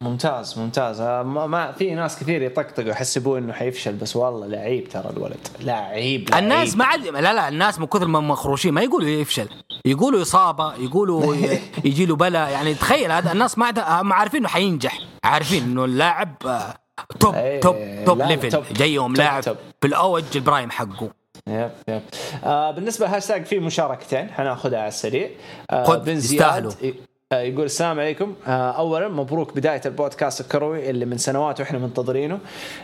ممتاز ممتاز آه، ما, ما في ناس كثير يطقطقوا يحسبون إنه حيفشل بس والله لعيب ترى الولد لعيب, لعيب. الناس ما عاد لا لا الناس من كثر ما مخروشين ما يقولوا يفشل يقولوا إصابة يقولوا *laughs* يجي له بلا يعني تخيل هذا الناس ما عاد عارفين إنه حينجح عارفين إنه اللاعب آه، top A، top top لا، level top. جايهم top، لاعب top. في الاوج ال prime حقه yep yep آه بالنسبة للهاشتاج في مشاركتين حناخذها على السريع آه بن يستاهلوا. زياد يقول السلام عليكم. آه اولا مبروك بداية البودكاست الكروي اللي من سنوات وإحنا منتظرينه.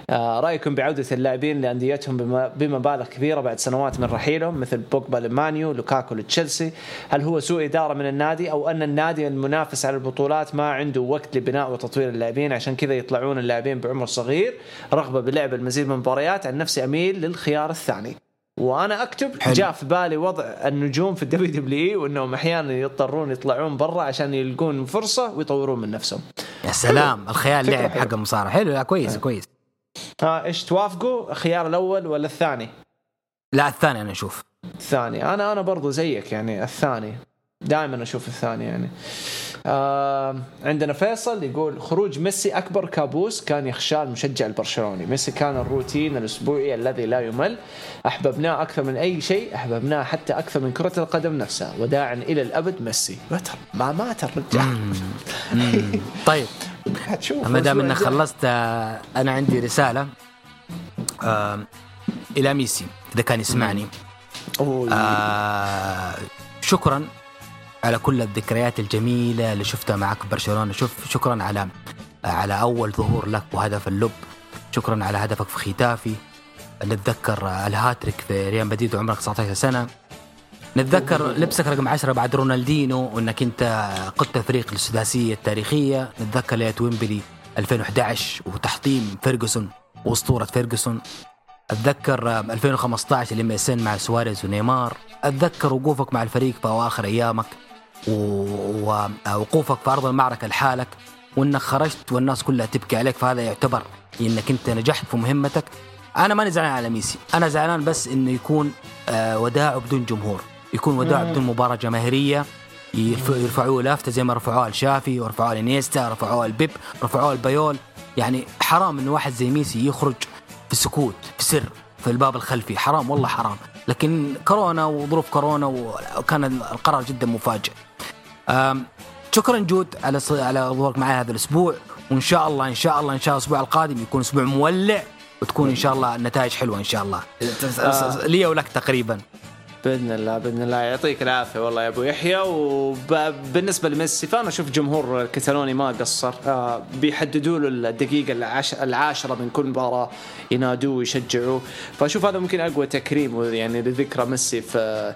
آه رأيكم بعودة اللاعبين لأنديتهم بم- بمبالغ كبيرة بعد سنوات من رحيلهم مثل بوجبا لمان يو لوكاكو لتشيلسي. هل هو سوء إدارة من النادي أو أن النادي المنافس على البطولات ما عنده وقت لبناء وتطوير اللاعبين؟ عشان كذا يطلعون اللاعبين بعمر صغير رغبة بلعب المزيد من المباريات. عن نفسي أميل للخيار الثاني. وأنا اكتب حلو. جاء في بالي وضع النجوم في ال WWE وإنهم أحيانا يضطرون يطلعون برا عشان يلقون فرصة ويطورون من نفسهم. يا سلام الخيال فكرة لعب. حق المصارعه حلو لا كويس كويس ها إيش توافقوا الخيار الأول ولا الثاني؟ لا الثاني أنا أشوف الثاني أنا أنا برضو زيك يعني الثاني دائما أشوف الثاني يعني. آه عندنا فيصل يقول خروج ميسي أكبر كابوس كان يخشاه المشجع البرشلوني. ميسي كان الروتين الأسبوعي الذي لا يمل. أحببناه أكثر من أي شيء أحببناه حتى أكثر من كرة القدم نفسها. وداعا إلى الأبد ميسي. ما مات الرجال. *laughs* طيب. هتشوف ما دام إنك. خلصت آه، أنا عندي رسالة آه، إلى ميسي إذا كان يسمعني. آه شكرا على كل الذكريات الجميلة اللي شفتها معك برشلونة. شوف شكرا على على أول ظهور لك وهدف ال lob. شكرا على هدفك في ختافي. نتذكر الهاتريك في ريال مدريد وعمرك 19 سنة. نتذكر لبسك رقم 10 بعد رونالدينو وإنك أنت قدت الفريق للسداسيه التاريخية. نتذكر ليلة ويمبلي 2011 وتحطيم فيرجسون وأسطورة فيرجسون. أتذكر آه، 2015 ال MSN مع سواريز ونيمار. أتذكر وقوفك مع الفريق في أواخر أيامك. ووقوفك في أرض المعركة لحالك وإنك خرجت والناس كلها تبكي عليك فهذا يعتبر إنك أنت نجحت في مهمتك. أنا ماني زعلان على ميسي أنا زعلان بس إنه يكون آه، وداعه بدون جمهور يكون وداعه بدون مباراة جماهيرية يرف- يرفعوه لافته زي ما رفعوها لشافي ورفعوها لانيستا رفعوها لبيب رفعوها لبيول يعني حرام إنه واحد زي ميسي يخرج في سكوت في سر في الباب الخلفي. حرام والله حرام. لكن كورونا وظروف كورونا وكان القرار جدا مفاجئ. شكرا جود على على ظهورك معي هذا الأسبوع وإن شاء الله إن شاء الله إن شاء الله الأسبوع القادم يكون أسبوع مولع وتكون إن شاء الله النتائج حلوة إن شاء الله. لي ولك تقريبا. بإذن الله بإذن الله. يعطيك العافية والله يا أبو يحيى. وبالنسبه لميسي فأنا أشوف جمهور الكتالوني ما قصر. آه بيحددوا له الدقيقة العش... العاشرة من كل مباراة ينادوه ويشجعوه. فأشوف هذا ممكن أقوى تكريم يعني لذكرى ميسي في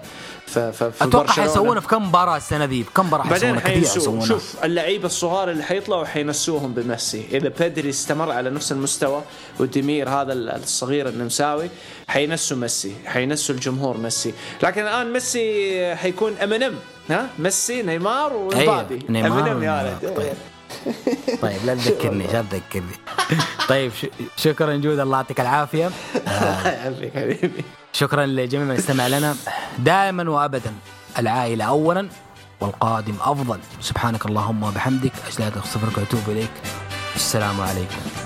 أتوقع. حيسوونه في كم مباراة السنة ذي؟ بكم مباراة بعدين حيسوونه شوف اللعيبه الصغار اللي حيطلعوا حينسوهم بميسي. إذا بيدري استمر على نفس المستوى وديمير هذا الصغير النمساوي حينسوا ميسي. حينسوا الجمهور ميسي. لكن الآن ميسي حيكون MNM ها؟ ميسي نيمار ومبابي. أيوة، نيمار MNM يا. ولد *laughs* طيب. لا تذكرني لا تذكرني. طيب شكرا جود الله يعطيك العافية. الله يعافيك حبيبي. شكرا لجميع من استمع لنا. دائما وابدا العائلة اولا والقادم أفضل. سبحانك اللهم وبحمدك اشهد ان استغفرك وأتوب إليك. السلام عليكم.